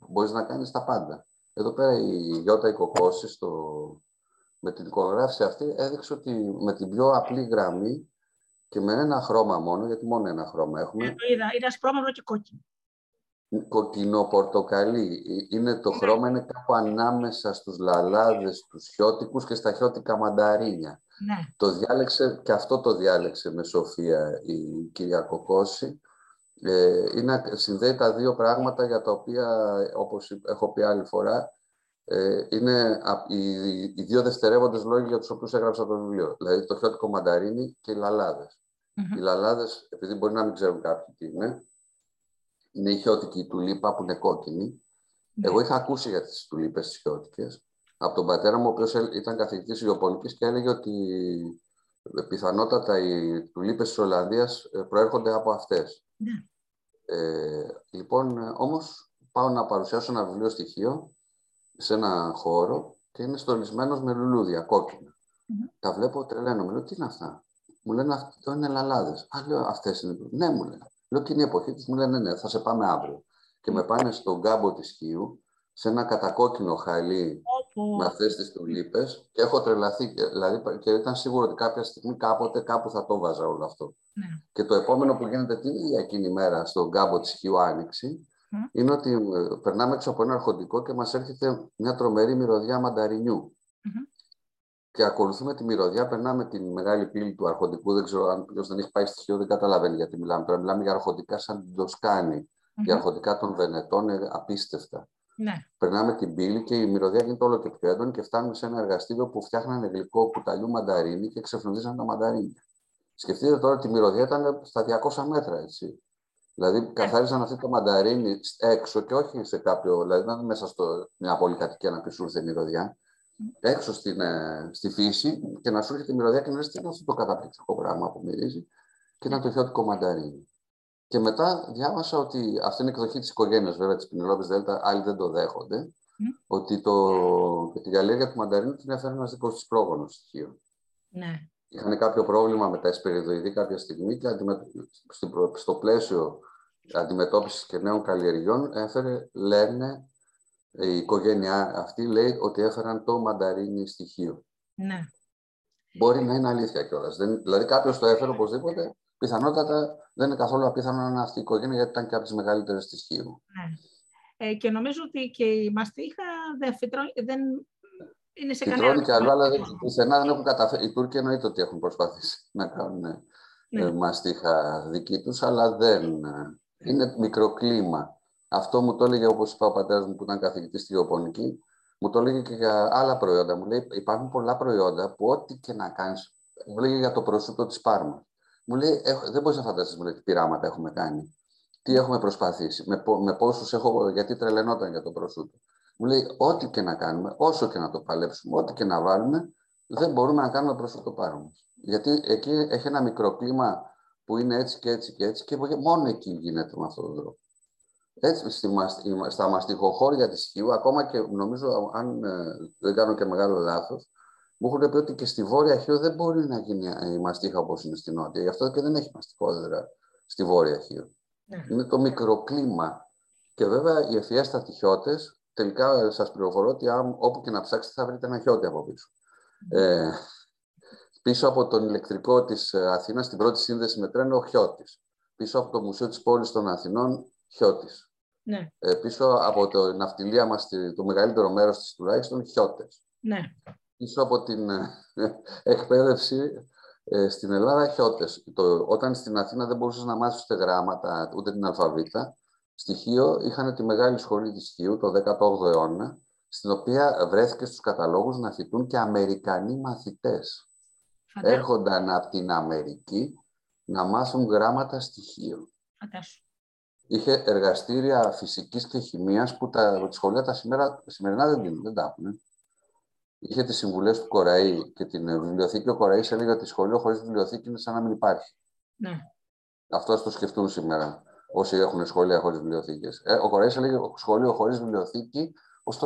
μπορείς να κάνεις τα πάντα. Εδώ πέρα η Γιώτα Οικοκώση στο... με την εικογράφηση αυτή έδειξε ότι με την πιο απλή γραμμή και με ένα χρώμα μόνο, γιατί μόνο ένα χρώμα έχουμε. Ε, το είδα, είναι ασπρόμαυρο και κόκκινο. Κοκκινό-πορτοκαλί. Είναι το ναι. χρώμα είναι κάπου ανάμεσα στους λαλάδες, τους χιώτικους και στα χιώτικα μανταρίνια. Ναι. Το διάλεξε και αυτό το διάλεξε με Σοφία η κυρία Κοκόση. Ε, είναι, συνδέει τα δύο πράγματα για τα οποία, όπως έχω πει άλλη φορά, ε, είναι οι, οι δύο δευτερεύοντες λόγοι για τους οποίους έγραψα το βιβλίο. Δηλαδή το χιώτικο μανταρίνι και οι λαλαδες Οι λαλάδες, επειδή μπορεί να μην ξέρουν κάποιοι τι είναι, είναι η χιώτικη τουλίπα που είναι κόκκινη. Ναι. Εγώ είχα ακούσει για τις τουλίπες τις χιώτικες από τον πατέρα μου, ο οποίος ήταν καθηγητής Ιωπωνικής και έλεγε ότι πιθανότατα οι τουλίπες της Ολλανδίας ε, προέρχονται από αυτές. Ναι. Ε, λοιπόν, όμως πάω να παρουσιάσω ένα βιβλίο στοιχείο σε ένα χώρο και είναι στολισμένος με λουλούδια, κόκκινα. Τα βλέπω, τρελαίνω, μου λέω, τι είναι αυτά; Μου λένε, αυτό είναι λαλάδες. Α, λέω, αυτές είναι. Ναι, μου λένε. Λέω, και είναι η εποχή της, μου λένε, ναι, θα σε πάμε αύριο. Και με πάνε στον κάμπο της Χίου, σε ένα κατακόκκινο χαλί με αυτές τις τουλίπες και έχω τρελαθεί. Δηλαδή, και ήταν σίγουρο ότι κάποια στιγμή κάποτε κάπου θα το βάζα όλο αυτό. Ναι. Και το επόμενο που γίνεται την ίδια εκείνη μέρα στον κάμπο της Χιού Άνοιξη είναι ότι ε, περνάμε έξω από ένα αρχοντικό και μας έρχεται μια τρομερή μυρωδιά Και ακολουθούμε τη μυρωδιά, περνάμε τη μεγάλη πύλη του αρχοντικού. Δεν ξέρω αν ποιος δεν έχει πάει στοιχείο, δεν καταλαβαίνει γιατί μιλάμε. Τώρα μιλάμε για αρχοντικά σαν την Τοσκάνη. Για αρχοντικά των Βενετών, απίστευτα. Ναι. Περνάμε την πύλη και η μυρωδιά γίνεται όλο και πιο έντονη και φτάνουμε σε ένα εργαστήριο που φτιάχνανε γλυκό κουταλιού μανταρίνι και ξεφροντίζαν τα μανταρίνια. Σκεφτείτε τώρα ότι η μυρωδιά ήταν στα 200 μέτρα, έτσι. Δηλαδή, ναι. καθάριζαν αυτή το μανταρίνι έξω και όχι σε κάποιο. Δηλαδή, ήταν μέσα στο μια πολυκατοικία να πει σου ήρθε η μυρωδιά. Έξω στην, ε, στη φύση και να σου έρχεται η μυρωδιά και να λες τι είναι αυτό το καταπληκτικό πράγμα που μυρίζει. Και ήταν το χιώτικο μανταρίνι. Και μετά διάβασα ότι αυτή είναι η εκδοχή της οικογένειας, βέβαια, της Πινελόπη Δέλτα. Άλλοι δεν το δέχονται. Ότι το, και τη γαλέρια του μανταρίνου την έφερε ένας δικός της πρόγονος στοιχείο. Ναι. Είχαν κάποιο πρόβλημα με τα εσπεριδοειδή κάποια στιγμή και στο πλαίσιο αντιμετώπισης και νέων καλλιεργιών έφερε, λένε, η οικογένειά αυτή λέει ότι έφεραν το μανταρίνι στοιχείο. Ναι. Μπορεί να είναι αλήθεια κιόλας. Δηλαδή κάποιος το έφερε οπωσδήποτε πιθανότατα δεν είναι καθόλου απίθανο να είναι αυτή η οικογένεια, γιατί ήταν και από τις μεγαλύτερες της Χίου. Ναι. Ε, και νομίζω ότι και η μαστίχα δεν, δεν είναι σε κανένα... Φυτρώνει και άλλο, αλλά δεν, πουθενά δεν έχουν καταφέρει. Οι Τούρκοι εννοείται ότι έχουν προσπαθήσει να κάνουν ε, ναι. μαστίχα δική τους, αλλά δεν. Ε, είναι μικροκλίμα. Αυτό μου το έλεγε, όπως είπα ο πατέρας μου που ήταν καθηγητής στη γεωπονική, μου το έλεγε και για άλλα προϊόντα. Μου λέει: Υπάρχουν πολλά προϊόντα που ό,τι και να κάνεις. Μου λέγε για το προσούτο της Πάρμας. Μου λέει, δεν μπορείς να φανταστείς τι πειράματα έχουμε κάνει. Τι έχουμε προσπαθήσει, με, με πόσους έχω, γιατί τρελαινόταν για το προσούτο. Μου λέει, ό,τι και να κάνουμε, όσο και να το παλέψουμε, ό,τι και να βάλουμε, δεν μπορούμε να κάνουμε προσούτο πάρουμε. Γιατί εκεί έχει ένα μικροκλίμα που είναι έτσι και έτσι και έτσι και μόνο εκεί γίνεται με αυτόν τον τρόπο. Έτσι, στη, στα μαστιχοχώρια της Χίου, ακόμα και νομίζω, αν ε, δεν κάνω και μεγάλο λάθος, μου έχουν πει ότι και στη Βόρεια Χίο δεν μπορεί να γίνει η μαστίχα όπως είναι στη Νότια. Γι' αυτό και δεν έχει μαστιχόδερα στη Βόρεια Χίο. Ναι. Είναι το μικροκλίμα. Και βέβαια οι ευφιέστατοι χιώτες, τελικά σας πληροφορώ ότι αν, όπου και να ψάξετε θα βρείτε ένα χιώτη από πίσω. Ε, πίσω από τον ηλεκτρικό της Αθήνας, στην πρώτη σύνδεση με τρένο, ο χιώτη. Πίσω από το Μουσείο της Πόλης των Αθηνών, χιώτη. Ναι. Ε, πίσω από το ναυτιλία μας, το μεγαλύτερο μέρος της τουλάχιστον, χιώτε. Ναι πίσω από την ε, εκπαίδευση ε, στην Ελλάδα χιώτες. Το, όταν στην Αθήνα δεν μπορούσες να μάθεις ούτε γράμματα, ούτε την αλφαβήτα, στοιχείο είχαν τη μεγάλη σχολή της Χίου το 18ο αιώνα, στην οποία βρέθηκες στους καταλόγους να φοιτούν και Αμερικανοί μαθητές. Έρχονταν από την Αμερική να μάθουν γράμματα στοιχείο. Είχε εργαστήρια φυσικής και χημίας που τα σχολεία τα σήμερα, σημερινά δεν, δεν τα έχουν είχε τις συμβουλές του Κοραή και την βιβλιοθήκη. Ο Κοραής έλεγε ότι σχολείο χωρίς βιβλιοθήκη είναι σαν να μην υπάρχει. Ναι. Αυτό το σκεφτούν σήμερα όσοι έχουν σχολεία χωρίς βιβλιοθήκες. Ε, ο Κοραής έλεγε σχολείο χωρίς βιβλιοθήκη,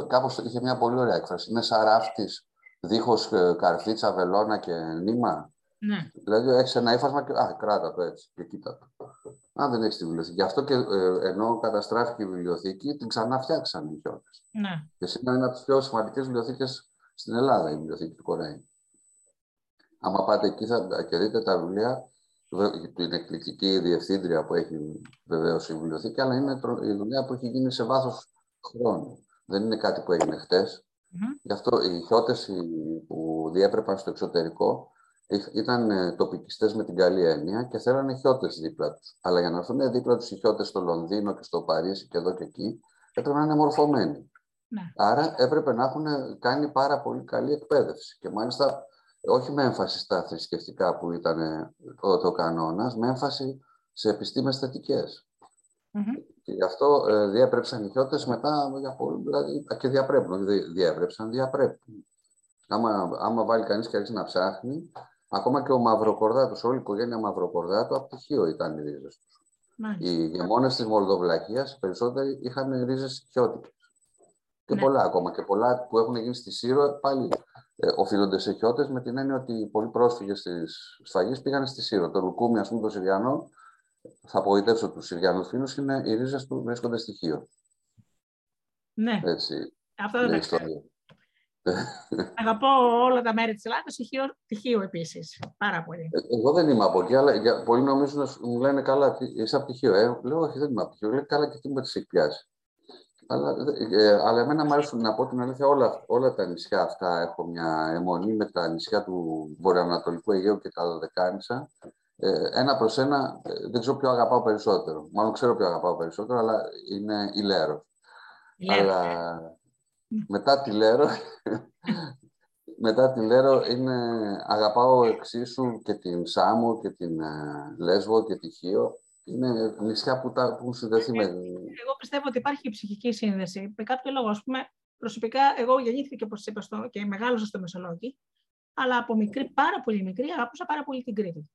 κάπως είχε μια πολύ ωραία έκφραση. Είναι σαν ράφτης δίχως ε, καρφίτσα, βελόνα και νήμα. Ναι. Δηλαδή έχεις ένα ύφασμα και. Α, κράτα το έτσι και κοίτα το. Αν δεν έχεις τη βιβλιοθήκη. Γι' αυτό και ε, ενώ καταστράφηκε η βιβλιοθήκη, την ξανά φτιάξαν οι χιόνε. Ναι. Και σήμερα είναι από τις πιο σημαντικές βιβλιοθήκες στην Ελλάδα η Βιβλιοθήκη του Κορέη. Άμα πάτε εκεί θα, και δείτε τα βιβλία, την εκπληκτική διευθύντρια που έχει βεβαίως η βιβλιοθήκη, αλλά είναι η δουλειά που έχει γίνει σε βάθος χρόνου. Δεν είναι κάτι που έγινε χτες. Mm-hmm. Γι' αυτό οι χιώτες που διέπρεπαν στο εξωτερικό ήταν ε, τοπικιστές με την καλή έννοια και θέλανε χιώτες δίπλα τους. Αλλά για να έρθουν δίπλα τους οι χιώτες στο Λονδίνο και στο Παρίσι και εδώ και εκεί, έπρεπε να είναι μορφωμένοι. Ναι. Άρα έπρεπε να έχουν κάνει πάρα πολύ καλή εκπαίδευση. Και μάλιστα όχι με έμφαση στα θρησκευτικά που ήταν το, το κανόνα, με έμφαση σε επιστήμες θετικές. Mm-hmm. Και γι' αυτό ε, διέπρεψαν οι χιώτες μετά για πολύ, δηλαδή, και διαπρέπουν, διέπρεψαν, διαπρέπουν. Άμα, άμα βάλει κανείς και αρχίσει να ψάχνει, ακόμα και ο Μαυροκορδάτος, όλη η οικογένεια Μαυροκορδάτου, από τυχείο ήταν οι ρίζες τους. Οι γεμόνες της Μολδοβλακίας, περισσότεροι είχαν ρίζες χιώτικες και ναι. πολλά ακόμα. Και πολλά που έχουν γίνει στη Σύρο πάλι ε, οφείλονται σε χιώτες με την έννοια ότι πολλοί πρόσφυγες της σφαγής πήγαν στη Σύρο. Το Λουκούμι, ας πούμε, το Συριανό, θα απογοητεύσω τους Συριανούς φίλους, είναι οι ρίζες που βρίσκονται στη Χίο. Ναι. Έτσι, Αυτό δεν ξέρω. Αγαπώ όλα τα μέρη της Ελλάδας, τη Χίο επίσης. Πάρα πολύ. Ε, εγώ δεν είμαι από εκεί, αλλά για, πολλοί νομίζουν μου λένε καλά, είσαι από τη Χίο. Ε, λέω, Όχι, δεν είμαι από τη Χίο. Λέει καλά και τι με τη έχει πιάσει. Αλλά, ε, αλλά εμένα μου αρέσουν να πω την αλήθεια όλα, όλα τα νησιά αυτά. Έχω μια αιμονή με τα νησιά του Βορειοανατολικού Αιγαίου και τα Δωδεκάνησα. Ε, ένα προς ένα, ε, δεν ξέρω ποιο αγαπάω περισσότερο. Μάλλον ξέρω ποιο αγαπάω περισσότερο, αλλά είναι η Λέρο. Αλλά μετά τη Λέρο, μετά τη Λέρο είναι, αγαπάω εξίσου και την Σάμο και την uh, Λέσβο και τη Χίο. Είναι νησιά που, τα, που έχουν συνδεθεί με... Εγώ πιστεύω ότι υπάρχει και ψυχική σύνδεση. Με κάποιο λόγο, ας πούμε, προσωπικά εγώ γεννήθηκα, όπως είπα, στο, και μεγάλωσα στο Μεσολόγγι, αλλά από μικρή, πάρα πολύ μικρή, αγαπούσα πάρα πολύ την Κρήτη.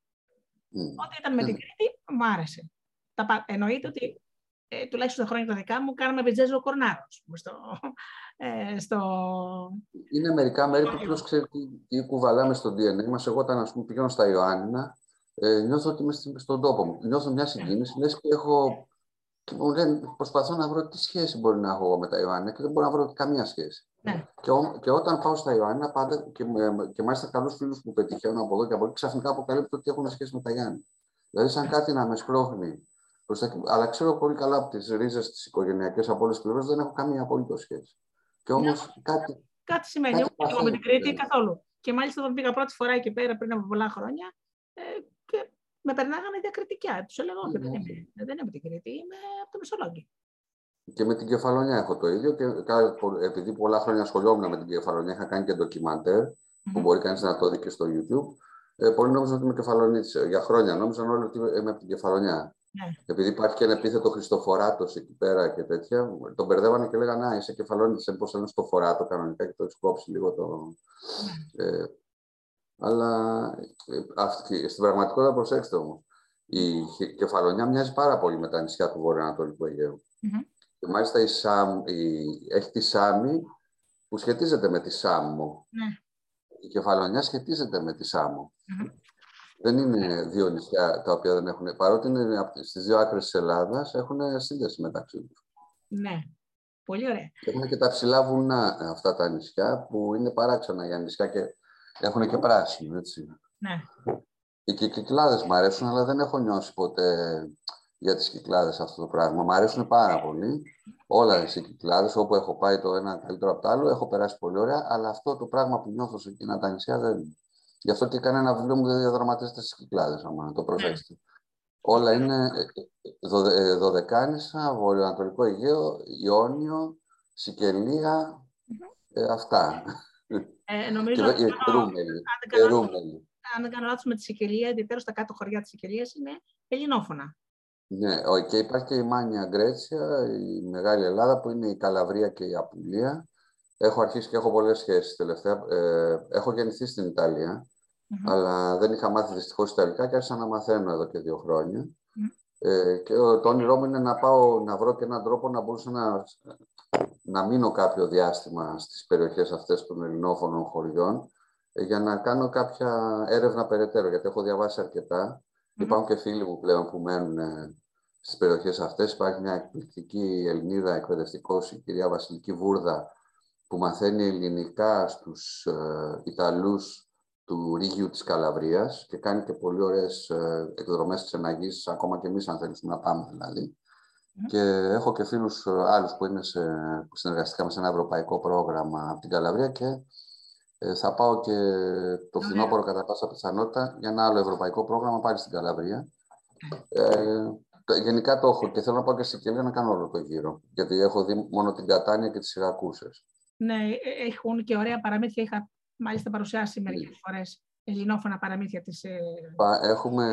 Mm. Ό,τι ήταν με την Κρήτη, μου άρεσε. Τα, εννοείται ότι ε, τουλάχιστον τα χρόνια τα δικά μου, κάναμε βιτζέζο κορνάρο. Στο, ε, στο... Είναι μερικά μέρη που ποιος ξέρει τι, τι κουβαλάμε στο DNA μας. Εγώ όταν ας πούμε, πηγαίνω στα Ιωάννινα, ε, νιώθω ότι είμαι στον τόπο μου. Νιώθω μια συγκίνηση, λες και έχω... Μου λένε, προσπαθώ να βρω τι σχέση μπορεί να έχω εγώ με τα Ιωάννινα και δεν μπορώ να βρω καμία σχέση. Ναι. Και, ό, και, όταν πάω στα Ιωάννινα, πάντα και, και μάλιστα καλούς φίλους που πετυχαίνω από εδώ και από εκεί, ξαφνικά αποκαλύπτω ότι έχουν σχέση με τα Γιάννη. Δηλαδή, σαν κάτι να με σπρώχνει αλλά ξέρω πολύ καλά από τις ρίζες τη οικογενειακή από όλες τις πλευρές δεν έχω καμία απολύτω σχέση. Και όμως κάτι. Κάτι σημαίνει. Κάτι εγώ με την Κρήτη καθόλου. Και μάλιστα όταν πήγα πρώτη φορά εκεί πέρα πριν από πολλά χρόνια ε, και με περνάγανε διακριτικά. Τους έλεγα ότι δεν, είμαι, δεν είμαι από την Κρήτη, είμαι από το Μεσολόγγι. Και με την κεφαλονιά έχω το ίδιο. Και επειδή πολλά χρόνια ασχολιόμουν με την κεφαλονιά, είχα κάνει και ντοκιμαντέρ, mm-hmm. που μπορεί κανείς να το δει και στο YouTube. Ε, πολλοί νόμιζαν ότι είμαι κεφαλονίτης. Για χρόνια νόμιζαν όλοι ότι είμαι από την κεφαλονιά. Ναι. Επειδή υπάρχει και ένα επίθετο Χριστοφοράτος εκεί πέρα και τέτοια, τον μπερδεύανε και λέγανε Α, είσαι κεφαλόνι, πώς είναι στο φοράτο κανονικά και το έχει κόψει λίγο το. Ναι. Ε, αλλά ε, αυτή, στην πραγματικότητα, προσέξτε όμως, η κεφαλονιά μοιάζει πάρα πολύ με τα νησιά του Βορειοανατολικού Αιγαίου. Mm-hmm. Και μάλιστα η Σάμ, η, έχει τη Σάμι που σχετίζεται με τη Σάμμο. Ναι. Η κεφαλονιά σχετίζεται με τη Σάμμο. Mm-hmm. Δεν είναι δύο νησιά τα οποία δεν έχουν, παρότι είναι στις δύο άκρες της Ελλάδας, έχουν σύνδεση μεταξύ τους. Ναι, πολύ ωραία. Έχουν και τα ψηλά βουνά αυτά τα νησιά που είναι παράξενα για νησιά και έχουν και πράσινο, έτσι. Ναι. Οι κυκλάδες μου αρέσουν, αλλά δεν έχω νιώσει ποτέ για τις κυκλάδες αυτό το πράγμα. Μ' αρέσουν πάρα πολύ. Όλα οι κυκλάδες, όπου έχω πάει το ένα καλύτερο από το άλλο, έχω περάσει πολύ ωραία, αλλά αυτό το πράγμα που νιώθω σε εκείνα τα νησιά δεν, Γι' αυτό και κανένα βιβλίο μου δεν διαδραματίζεται στις κυκλάδες, άμα το προσέξετε. Ναι. Όλα είναι δωδε, ε, Δωδεκάνησα, Βορειοανατολικό Αιγαίο, Ιόνιο, Σικελία, ε, αυτά. Ε, νομίζω ότι αν δεν κάνω λάθος με τη Σικελία, ιδιαίτερα στα κάτω χωριά της Σικελίας, είναι ελληνόφωνα. Ναι, και υπάρχει και η Μάνια Γκρέτσια, η Μεγάλη Ελλάδα, που είναι η Καλαβρία και η Απουλία. Έχω αρχίσει και έχω πολλές σχέσεις τελευταία. Ε, έχω γεννηθεί στην Ιταλία hmm Αλλά δεν είχα μάθει δυστυχώς Ιταλικά και άρχισα να μαθαίνω εδώ και δύο χρόνια. Ε, και το όνειρό μου είναι να πάω να βρω και έναν τρόπο να μπορούσα να, να μείνω κάποιο διάστημα στις περιοχές αυτές των ελληνόφωνων χωριών ε, για να κάνω κάποια έρευνα περαιτέρω, γιατί έχω διαβάσει αρκετά. Mm-hmm. Υπάρχουν και φίλοι μου πλέον που μένουν ε, στις περιοχές αυτές. Υπάρχει μια εκπληκτική Ελληνίδα εκπαιδευτικός, η κυρία Βασιλική Βούρδα, που μαθαίνει ελληνικά στους ε, Ιταλούς του Ρίγιου της Καλαβρίας και κάνει και πολύ ωραίες ε, εκδρομές της Εναγής, ακόμα και εμείς αν θέλουμε να πάμε δηλαδή. Και έχω και φίλους ε, άλλους που, είναι σε, που συνεργαστήκαμε σε ένα ευρωπαϊκό πρόγραμμα από την Καλαβρία και ε, θα πάω και το φθινόπωρο κατά πάσα πιθανότητα για ένα άλλο ευρωπαϊκό πρόγραμμα πάλι στην Καλαβρία. Ε, γενικά το έχω και θέλω να πάω και στην Κελία να κάνω όλο το γύρο. Γιατί έχω δει μόνο την Κατάνια και τις Σιρακούσες. Ναι, έχουν και ωραία παραμύθια. Είχα μάλιστα παρουσιάσει μερικές ναι. Φορές ελληνόφωνα παραμύθια της... Ε, έχουμε,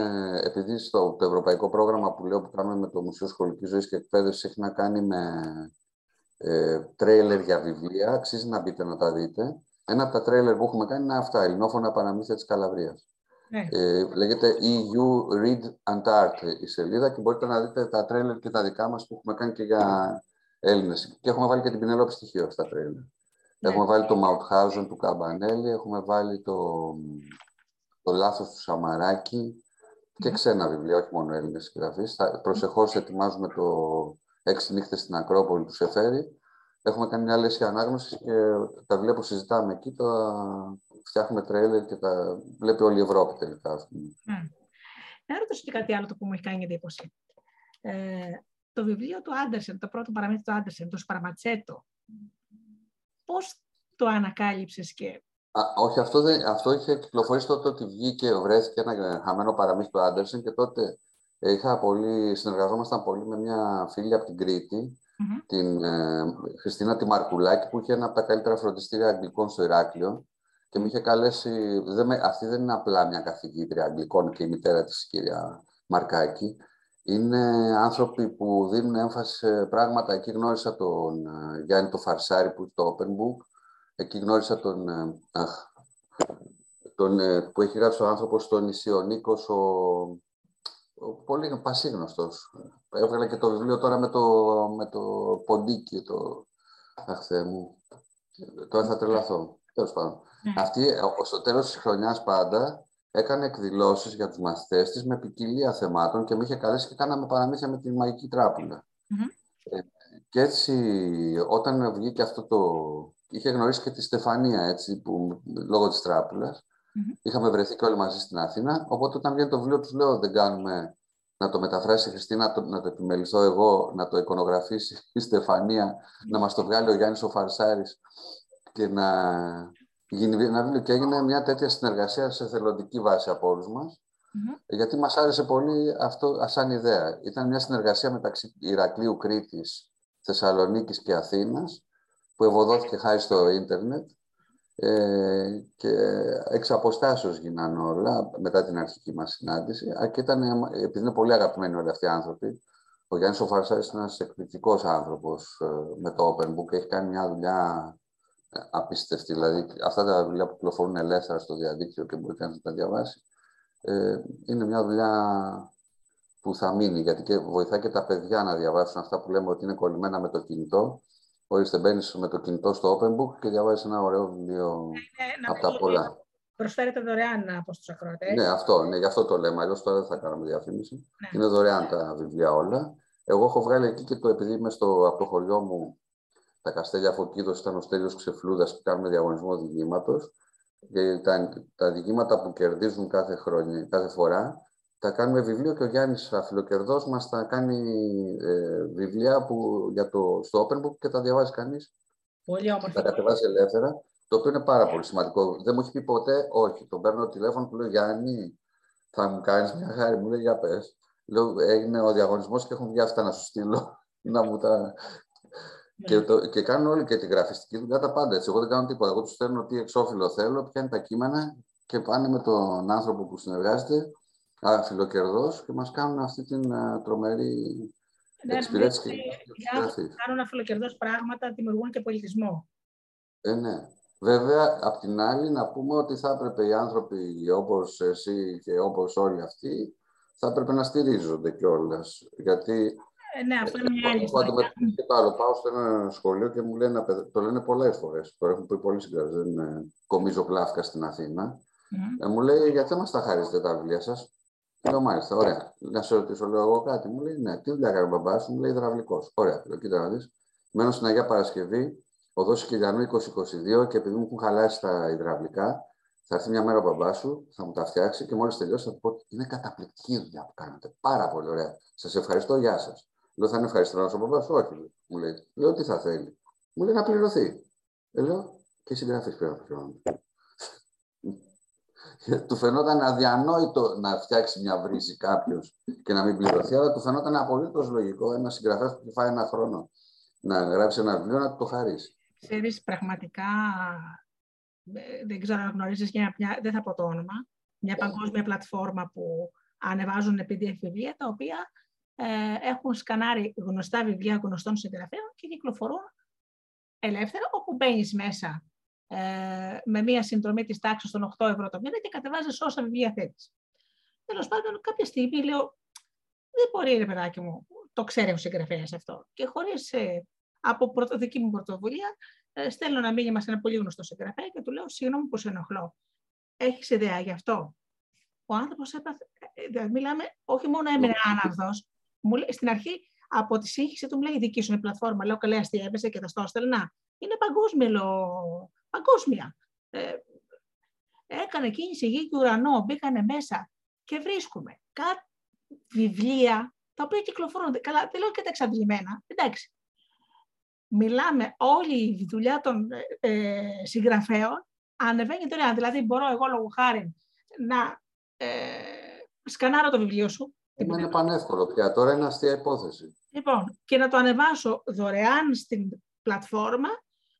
επειδή στο το ευρωπαϊκό πρόγραμμα που λέω που κάνουμε με το Μουσείο Σχολικής Ζωής και Εκπαίδευσης έχει να κάνει με ε, τρέιλερ για βιβλία, αξίζει να μπείτε να τα δείτε. Ένα από τα τρέιλερ που έχουμε κάνει είναι αυτά, ελληνόφωνα παραμύθια της Καλαβρίας. Ναι. Ε, λέγεται EU Read and Art η σελίδα και μπορείτε να δείτε τα τρέιλερ και τα δικά μας που έχουμε κάνει και για Έλληνες. Και έχουμε βάλει και την Πινελόπη στοιχείο στα τρέιλερ. Ναι. Έχουμε βάλει το Μαουτχάουζεν του Καμπανέλη, έχουμε βάλει το, το Λάθος του Σαμαράκη και ναι. ξένα βιβλία, όχι μόνο Έλληνες συγγραφείς. Προσεχώς ετοιμάζουμε το «Έξι νύχτες στην Ακρόπολη» του Σεφέρη. Έχουμε κάνει μια λέσχη ανάγνωσης και τα βιβλία που συζητάμε εκεί τα φτιάχνουμε τρέλερ και τα βλέπει όλη η Ευρώπη τελικά. Ναι. Να ρωτήσω και κάτι άλλο το που μου έχει κάνει εντύπωση. Ε, το βιβλίο του Άντερσεν, το πρώτο παραμύθι του Άντερσεν, το Σπαραματσέτο, πώς το ανακάλυψες και... Α, όχι, αυτό, δεν, αυτό είχε κυκλοφορήσει τότε ότι βγήκε, βρέθηκε ένα χαμένο παραμύθι του Άντερσεν και τότε είχα πολύ, συνεργαζόμασταν πολύ με μια φίλη από την Κρήτη την ε, Χριστίνα τη Μαρκουλάκη, που είχε ένα από τα καλύτερα φροντιστήρια αγγλικών στο Ηράκλειο και με είχε καλέσει. Δεν με, αυτή δεν είναι απλά μια καθηγήτρια αγγλικών και η μητέρα της, κυρία Μαρκάκη. Είναι άνθρωποι που δίνουν έμφαση σε πράγματα. Εκεί γνώρισα τον ε, Γιάννη το Φαρσάρι που είναι το Open Book. Εκεί γνώρισα τον, ε, αχ, τον που έχει γράψει ο άνθρωπος στο νησί, ο Νίκος, ο, ο πολύ πασίγνωστος. Έβγαλε και το βιβλίο τώρα με το, με το ποντίκι, το... Αχ, μου. Τώρα θα τρελαθώ. Τέλος πάντων. Ναι. Αυτή, στο τέλος της χρονιάς πάντα, έκανε εκδηλώσεις για τους μαθητές της με ποικιλία θεμάτων και με είχε καλέσει και κάναμε παραμύθια με τη μαγική τράπουλα. Ε, και έτσι, όταν βγήκε αυτό το... Είχε γνωρίσει και τη Στεφανία, έτσι, που, λόγω της τράπουλας. Είχαμε βρεθεί και όλοι μαζί στην Αθήνα. Οπότε, όταν βγαίνει το βιβλίο, τους λέω: Δεν κάνουμε να το μεταφράσει η Χριστίνα, να το, να το επιμεληθώ εγώ, να το εικονογραφήσει η Στεφανία, να μας το βγάλει ο Γιάννης ο Φαρσάρης και να γίνει ένα βιβλίο. Και έγινε μια τέτοια συνεργασία σε θελοντική βάση από όλους μας, γιατί μας άρεσε πολύ αυτό σαν ιδέα. Ήταν μια συνεργασία μεταξύ Ηρακλείου, Κρήτης, Θεσσαλονίκης και Αθήνας, που ευωδόθηκε χάρη στο ίντερνετ ε, και εξ αποστάσεως γίνανε όλα μετά την αρχική μας συνάντηση. Και ήταν, επειδή είναι πολύ αγαπημένοι όλοι αυτοί οι άνθρωποι, ο Γιάννης ο Φαρσάρης είναι ένας εκπληκτικός άνθρωπος ε, με το Open Book. Έχει κάνει μια δουλειά ε, απίστευτη. Δηλαδή, αυτά τα δουλειά που κυκλοφορούν ελεύθερα στο διαδίκτυο και μπορεί να τα διαβάσει, ε, είναι μια δουλειά που θα μείνει, γιατί και βοηθάει και τα παιδιά να διαβάσουν αυτά που λέμε ότι είναι κολλημένα με το κινητό Ορίστε, μπαίνεις με το κινητό στο Open Book και διαβάζεις ένα ωραίο βιβλίο ναι, ναι, από τα πολλά. Προσφέρεται δωρεάν από τους ακροατές. Ναι, αυτό, ναι, γι' αυτό το λέμε. Αλλιώς τώρα δεν θα κάνουμε διαφήμιση. Ναι. Είναι δωρεάν τα βιβλία όλα. Εγώ έχω βγάλει εκεί και το επειδή είμαι στο, από το χωριό μου, τα Καστέλια Φωκίδο ήταν ο Στέλιος Ξεφλούδας και κάνουμε διαγωνισμό διηγήματο. Τα, τα διηγήματα που κερδίζουν κάθε, χρόνια, κάθε φορά θα κάνουμε βιβλίο και ο Γιάννης Αφιλοκερδός μας θα κάνει ε, βιβλία που, για το, στο Open Book και τα διαβάζει κανείς. Πολύ όμορφα. Τα κατεβάζει ελεύθερα, το οποίο είναι πάρα πολύ σημαντικό. Δεν μου έχει πει ποτέ, όχι. Τον παίρνω τηλέφωνο που λέω Γιάννη, θα μου κάνεις μια χάρη, μου λέει για πες. Λέω, έγινε ο διαγωνισμός και έχουν βγει αυτά να σου στείλω. να μου τα... Ναι. Και, το, και κάνουν όλοι και τη γραφιστική δουλειά τα πάντα. Έτσι. Εγώ δεν κάνω τίποτα. Εγώ τους στέλνω τι εξώφυλλο θέλω, ποια είναι τα κείμενα και πάνε με τον άνθρωπο που συνεργάζεται αφιλοκερδός και μας κάνουν αυτή την uh, τρομερή ναι, εξυπηρέτηση. Ναι, κάνουν αφιλοκερδός πράγματα, δημιουργούν και πολιτισμό. Ε, ναι. Βέβαια, απ' την άλλη, να πούμε ότι θα έπρεπε οι άνθρωποι όπως εσύ και όπως όλοι αυτοί, θα έπρεπε να στηρίζονται κιόλας. Γιατί ε, ναι, αυτό είναι μια άλλη ιστορία. Και το άλλο, πάω σε ένα σχολείο και μου λένε, το λένε πολλές φορές. Το έχουν πει πολλοί συγγραφεί. Δεν είναι κομίζω πλάφκα στην Αθήνα. Mm. Ε, μου λέει, γιατί δεν μας τα χαρίζετε τα βιβλία σας; Λέω μάλιστα, ωραία. Να σε ρωτήσω, λέω εγώ κάτι. Μου λέει ναι, τι δουλειά κάνει ο μπαμπάς σου, μου λέει υδραυλικός. Ωραία, λέω κοίτα να δεις. Μένω στην Αγία Παρασκευή, οδό Κυλιανού 2022 και επειδή μου έχουν χαλάσει τα υδραυλικά, θα έρθει μια μέρα ο μπαμπάς σου, θα μου τα φτιάξει και μόλις τελειώσει θα του πω ότι είναι καταπληκτική δουλειά που κάνετε. Πάρα πολύ ωραία. Σας ευχαριστώ, γεια σας. Λέω, θα είναι ευχαριστώ ο μπαμπά σου, όχι. Μου λέει, λέω, τι θα θέλει. Μου λέει να πληρωθεί. Ε, λέω, και οι συγγραφείς πρέπει να πληρώνουν του φαινόταν αδιανόητο να φτιάξει μια βρύση κάποιος και να μην πληρωθεί, αλλά του φαινόταν απολύτως λογικό ένας συγγραφέας που φάει ένα χρόνο να γράψει ένα βιβλίο να του το χαρίσει. Ξέρεις, πραγματικά, ε, δεν ξέρω αν γνωρίζεις, μια, δεν θα πω το όνομα, μια παγκόσμια πλατφόρμα που ανεβάζουν PDF βιβλία, τα οποία ε, έχουν σκανάρει γνωστά βιβλία γνωστών συγγραφέων και κυκλοφορούν ελεύθερα, όπου μπαίνεις μέσα ε, με μία συνδρομή της τάξης των 8 ευρώ το μήνα και κατεβάζεις όσα βιβλία θέλεις. Τέλος πάντων, κάποια στιγμή λέω, δεν μπορεί, ρε παιδάκι μου, το ξέρει ο συγγραφέας αυτό. Και χωρίς ε, από πρωτο, δική μου πρωτοβουλία, ε, στέλνω ένα μήνυμα σε ένα πολύ γνωστό συγγραφέα και του λέω: Συγγνώμη που σε ενοχλώ. Έχεις ιδέα γι' αυτό; Ο άνθρωπος έπαθε. Ε, μιλάμε, όχι μόνο έμεινε άναυδος. Στην αρχή, από τη σύγχυση του μου λέει: Δική σου είναι πλατφόρμα. Λέω: Καλέ, αστείευεσαι και θα στο έστελνα. Είναι παγκόσμιο παγκόσμια. Ε, έκανε κίνηση γη και ουρανό, μπήκανε μέσα και βρίσκουμε κάτι βιβλία τα οποία κυκλοφορούν. Καλά, δεν λέω και τα εξαντλημένα. Εντάξει. Μιλάμε όλη η δουλειά των ε, ε συγγραφέων ανεβαίνει τώρα. Δηλαδή, μπορώ εγώ λόγω χάρη να ε, σκανάρω το βιβλίο σου, Είναι πανεύκολο πια. Τώρα είναι αστεία υπόθεση. Λοιπόν, και να το ανεβάσω δωρεάν στην πλατφόρμα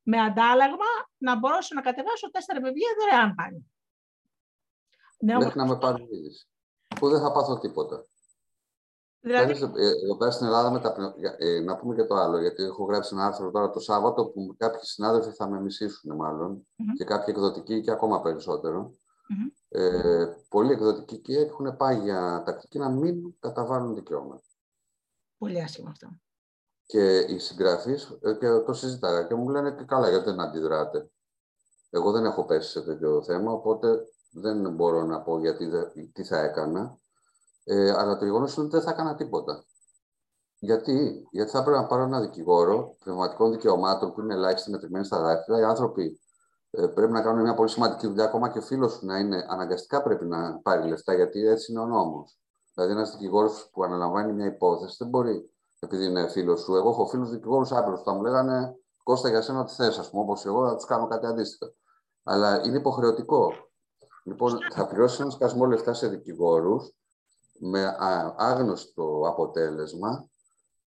με αντάλλαγμα να μπορέσω να κατεβάσω τέσσερα βιβλία δωρεάν πάλι. Ναι, Μέχρι να με πάρει είδηση. Που δεν θα πάθω τίποτα. Δηλαδή... Ε, εδώ πέρα στην Ελλάδα, με τα, ε, να πούμε και το άλλο, γιατί έχω γράψει ένα άρθρο τώρα το Σάββατο που κάποιοι συνάδελφοι θα με μισήσουν μάλλον και κάποιοι εκδοτικοί και ακόμα περισσότερο. Ε, πολλοί εκδοτικοί και έχουν πάει για τακτική να μην καταβάλουν δικαιώματα. Πολύ άσχημα αυτό. Και οι συγγραφείς ε, και το συζητάγα και μου λένε και καλά, γιατί δεν αντιδράτε. Εγώ δεν έχω πέσει σε τέτοιο θέμα, οπότε δεν μπορώ να πω γιατί, τι θα έκανα. Ε, αλλά το γεγονός είναι ότι δεν θα έκανα τίποτα. Γιατί, γιατί θα έπρεπε να πάρω ένα δικηγόρο πνευματικών δικαιωμάτων που είναι ελάχιστοι μετρημένοι στα δάχτυλα. Οι άνθρωποι ε, πρέπει να κάνουν μια πολύ σημαντική δουλειά. Ακόμα και ο φίλος σου να είναι αναγκαστικά πρέπει να πάρει λεφτά, γιατί έτσι είναι ο νόμος. Δηλαδή, ένας δικηγόρος που αναλαμβάνει μια υπόθεση δεν μπορεί, επειδή είναι φίλος σου. Εγώ έχω φίλους δικηγόρους άπειρους που θα μου λέγανε Κώστα για σένα τι θες, ας πούμε, όπως εγώ θα τους κάνω κάτι αντίστοιχο. Αλλά είναι υποχρεωτικό. Λοιπόν, θα πληρώσει ένα σκασμό λεφτά σε δικηγόρους με άγνωστο αποτέλεσμα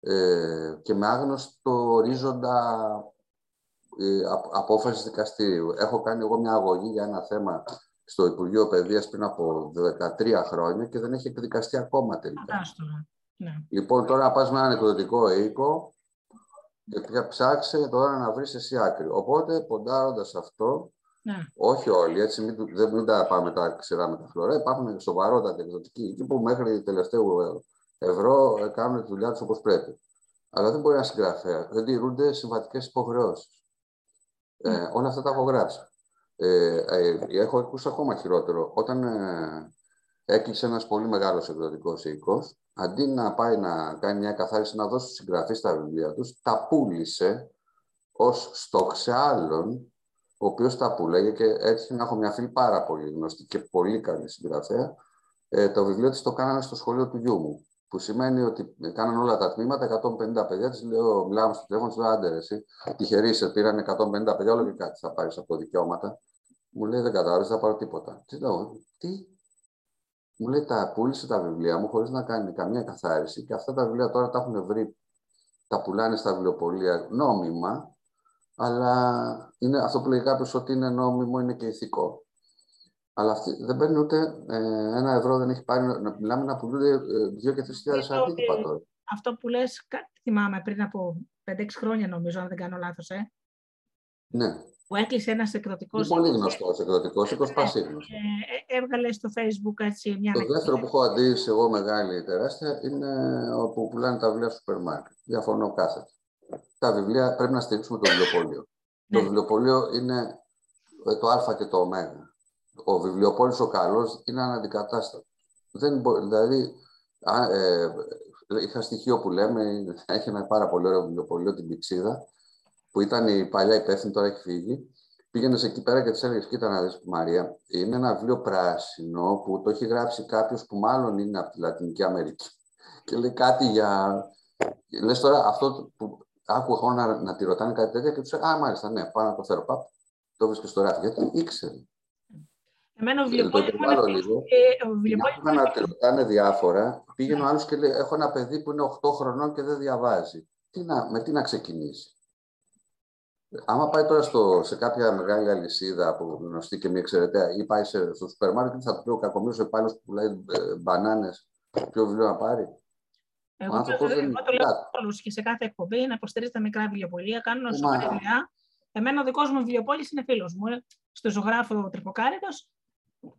ε, και με άγνωστο ορίζοντα ε, απόφασης δικαστήριου. Έχω κάνει εγώ μια αγωγή για ένα θέμα στο Υπουργείο Παιδείας πριν από 13 χρόνια και δεν έχει εκδικαστεί ακόμα τελικά. Ναι. Λοιπόν, τώρα πας με έναν εκδοτικό οίκο και ψάξε τώρα να βρεις εσύ άκρη. Οπότε, ποντάροντας αυτό, ναι. Όχι όλοι, έτσι μην, δεν, μην τα πάμε τα ξερά με τα φλωρά. Υπάρχουν σοβαρότατοι εκδοτικοί εκεί που μέχρι τελευταίου ευρώ κάνουν τη δουλειά τους όπως πρέπει. Αλλά δεν μπορεί να συγγραφέα. Δεν τηρούνται συμβατικές υποχρεώσεις. Ε, ναι. όλα αυτά τα έχω γράψει. Ε, ε, έχω ακούσει ακόμα χειρότερο. Όταν ε, έκλεισε ένας πολύ μεγάλος εκδοτικός οίκος, αντί να πάει να κάνει μια καθάριση να δώσει συγγραφή στα βιβλία τους, τα πούλησε ως στόχ σε άλλον ο οποίος τα πουλέγε και έτυχε να έχω μια φίλη πάρα πολύ γνωστή και πολύ καλή συγγραφέα. Ε, το βιβλίο της το κάνανε στο σχολείο του γιού μου. Που σημαίνει ότι κάνανε όλα τα τμήματα, 150 παιδιά. Της λέω, μιλάμε στο τηλέφωνο, της λέω, άντε, εσύ. Τυχερή σε πήραν 150 παιδιά, όλο και κάτι θα πάρεις από δικαιώματα. Μου λέει, δεν κατάλαβε, δεν θα πάρω τίποτα. Τι λέω, τι; Μου λέει, τα πούλησε τα βιβλία μου χωρίς να κάνει καμία καθάριση και αυτά τα βιβλία τώρα τα έχουν βρει, τα πουλάνε στα βιβλιοπολία νόμιμα αλλά είναι αυτό που λέει κάποιος ότι είναι νόμιμο, είναι και ηθικό. Αλλά αυτή δεν παίρνει ούτε ε, ένα ευρώ, δεν έχει πάρει. Να μιλάμε να πουλούνται ε, δύο και τρεις χιλιάδες αντίτυπα τώρα. Αυτό που λες, θυμάμαι πριν από 5-6 χρόνια, νομίζω, αν δεν κάνω λάθος, ε. Ναι. Που έκλεισε ένας εκδοτικός. Είναι πολύ γνωστός εκδοτικός, οίκο πασίγνωστο. Ε, έβγαλε στο Facebook έτσι μια. Το δεύτερο που έχω αντίσει εγώ μεγάλη τεράστια είναι όπου πουλάνε τα βιβλία στο σούπερ μάρκετ. Διαφωνώ κάθετα τα βιβλία πρέπει να στηρίξουμε το βιβλιοπωλείο. Το ναι. βιβλιοπωλείο είναι το α και το ω. Ο βιβλιοπόλης ο καλός είναι αναντικατάστατος. Δεν δηλαδή, ε, είχα στοιχείο που λέμε, έχει ένα πάρα πολύ ωραίο βιβλιοπωλείο την Πηξίδα, που ήταν η παλιά υπεύθυνη, τώρα έχει φύγει. Πήγαινες εκεί πέρα και της έλεγες: Κοίτα να δεις, Μαρία, είναι ένα βιβλίο πράσινο που το έχει γράψει κάποιος που μάλλον είναι από τη Λατινική Αμερική. Και λέει κάτι για. Λες τώρα αυτό που άκουγα εγώ να, να τη ρωτάνε κάτι τέτοιο και τους έλεγα Α, μάλιστα, ναι, πάω να το φέρω. Παπ, το βρίσκεις στο ράφι. Γιατί ήξερε. Εμένα ο βιβλιοπόλης μου είναι... Άκουγα να τη ρωτάνε διάφορα. Πήγαινε ο άλλος και λέει: Έχω ένα παιδί που είναι 8 χρονών και δεν διαβάζει. Τι να, με τι να ξεκινήσει. Άμα πάει τώρα στο, σε κάποια μεγάλη αλυσίδα που γνωστή και μη εξαιρετέα ή πάει σε, στο σούπερ μάρκετ, θα του πει ο κακομοίρη υπάλληλο που πουλάει ε, μπανάνες, ποιο βιβλίο να πάρει. Εγώ, το, δεν... εγώ το λέω όλους και σε κάθε εκπομπή να υποστηρίζει τα μικρά βιβλιοπολία, κάνουν σοβαρή δουλειά. Εμένα ο δικός μου βιβλιοπόλης είναι φίλος μου. Ε. Στο ζωγράφο Τρυποκάριτο,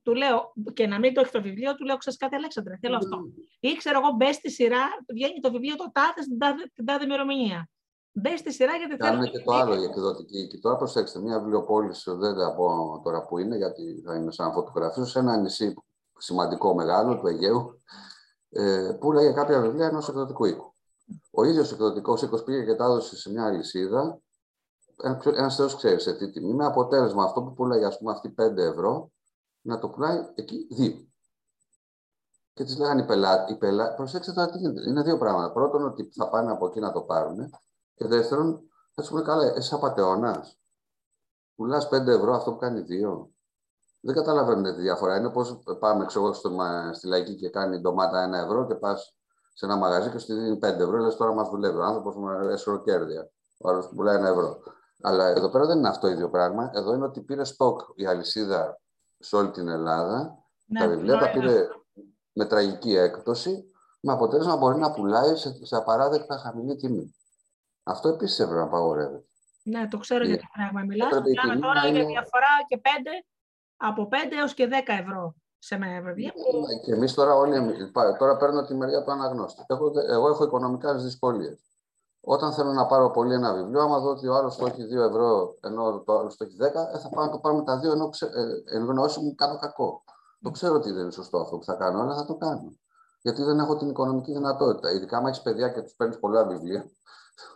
του λέω και να μην το έχει το βιβλίο, του λέω: Ξέρεις κάτι, Αλέξανδρε, θέλω αυτό. Ή ξέρω εγώ, μπες στη σειρά, βγαίνει το βιβλίο το τάδες στην τάδε, την τάδε ημερομηνία. Μπες στη σειρά γιατί θέλω. Κάνουμε και το άλλο η εκδοτική. Και τώρα προσέξτε, μια βιβλιοπόληση, δεν θα πω τώρα που είναι, γιατί θα είναι σαν φωτογραφία, σε ένα νησί σημαντικό μεγάλο του Αιγαίου, ε, που λέγε κάποια βιβλία ενός εκδοτικού οίκου. Ο ίδιος εκδοτικός οίκος πήγε και τα έδωσε σε μια αλυσίδα. Ένα θεός ξέρει σε τι τιμή, με αποτέλεσμα αυτό που πουλάει, ας πούμε, αυτή 5 ευρώ, να το πουλάει εκεί 2. Και της λέγανε οι πελάτε, οι πελά... προσέξτε τώρα τι γίνεται. Είναι δύο πράγματα. Πρώτον, ότι θα πάνε από εκεί να το πάρουν. Και δεύτερον, θα σου πούνε καλά, εσύ απαταιώνα. Πουλάς 5 ευρώ αυτό που κάνει 2. Δεν καταλαβαίνετε τη διαφορά. Είναι πώ πάμε ξέρω, στο, στη λαϊκή και κάνει ντομάτα ένα ευρώ και πας σε ένα μαγαζί και σου δίνει 5 ευρώ. Λες τώρα μας δουλεύει ο άνθρωπος με εσωροκέρδια. Ο άλλος που πουλάει ένα ευρώ. Αλλά εδώ πέρα δεν είναι αυτό το ίδιο πράγμα. Εδώ είναι ότι πήρε στόκ η αλυσίδα σε όλη την Ελλάδα. Ναι, τα βιβλία τα πήρε με τραγική έκπτωση, με αποτέλεσμα μπορεί να πουλάει σε, σε απαράδεκτα χαμηλή τιμή. Αυτό επίσης έπρεπε να απαγορεύεται. Ναι, το ξέρω για το πράγμα. Μιλάμε τώρα για διαφορά και 5, από 5 έως και 10 ευρώ σε ένα βιβλίο. Ναι, και εμείς τώρα όλοι, τώρα παίρνω τη μεριά του αναγνώστη. Εγώ, εγώ έχω οικονομικά δυσκολίες. Όταν θέλω να πάρω πολύ ένα βιβλίο, άμα δω ότι ο άλλος το έχει 2 ευρώ, ενώ το άλλος το έχει 10, ε, θα πάω να το πάρω με τα 2 ενώ, ξε, ε, ενώ όσοι μου κάνω κακό. Το ξέρω ότι δεν είναι σωστό αυτό που θα κάνω, αλλά θα το κάνω. Γιατί δεν έχω την οικονομική δυνατότητα. Ειδικά, αν έχεις παιδιά και τους παίρνεις πολλά βιβλία,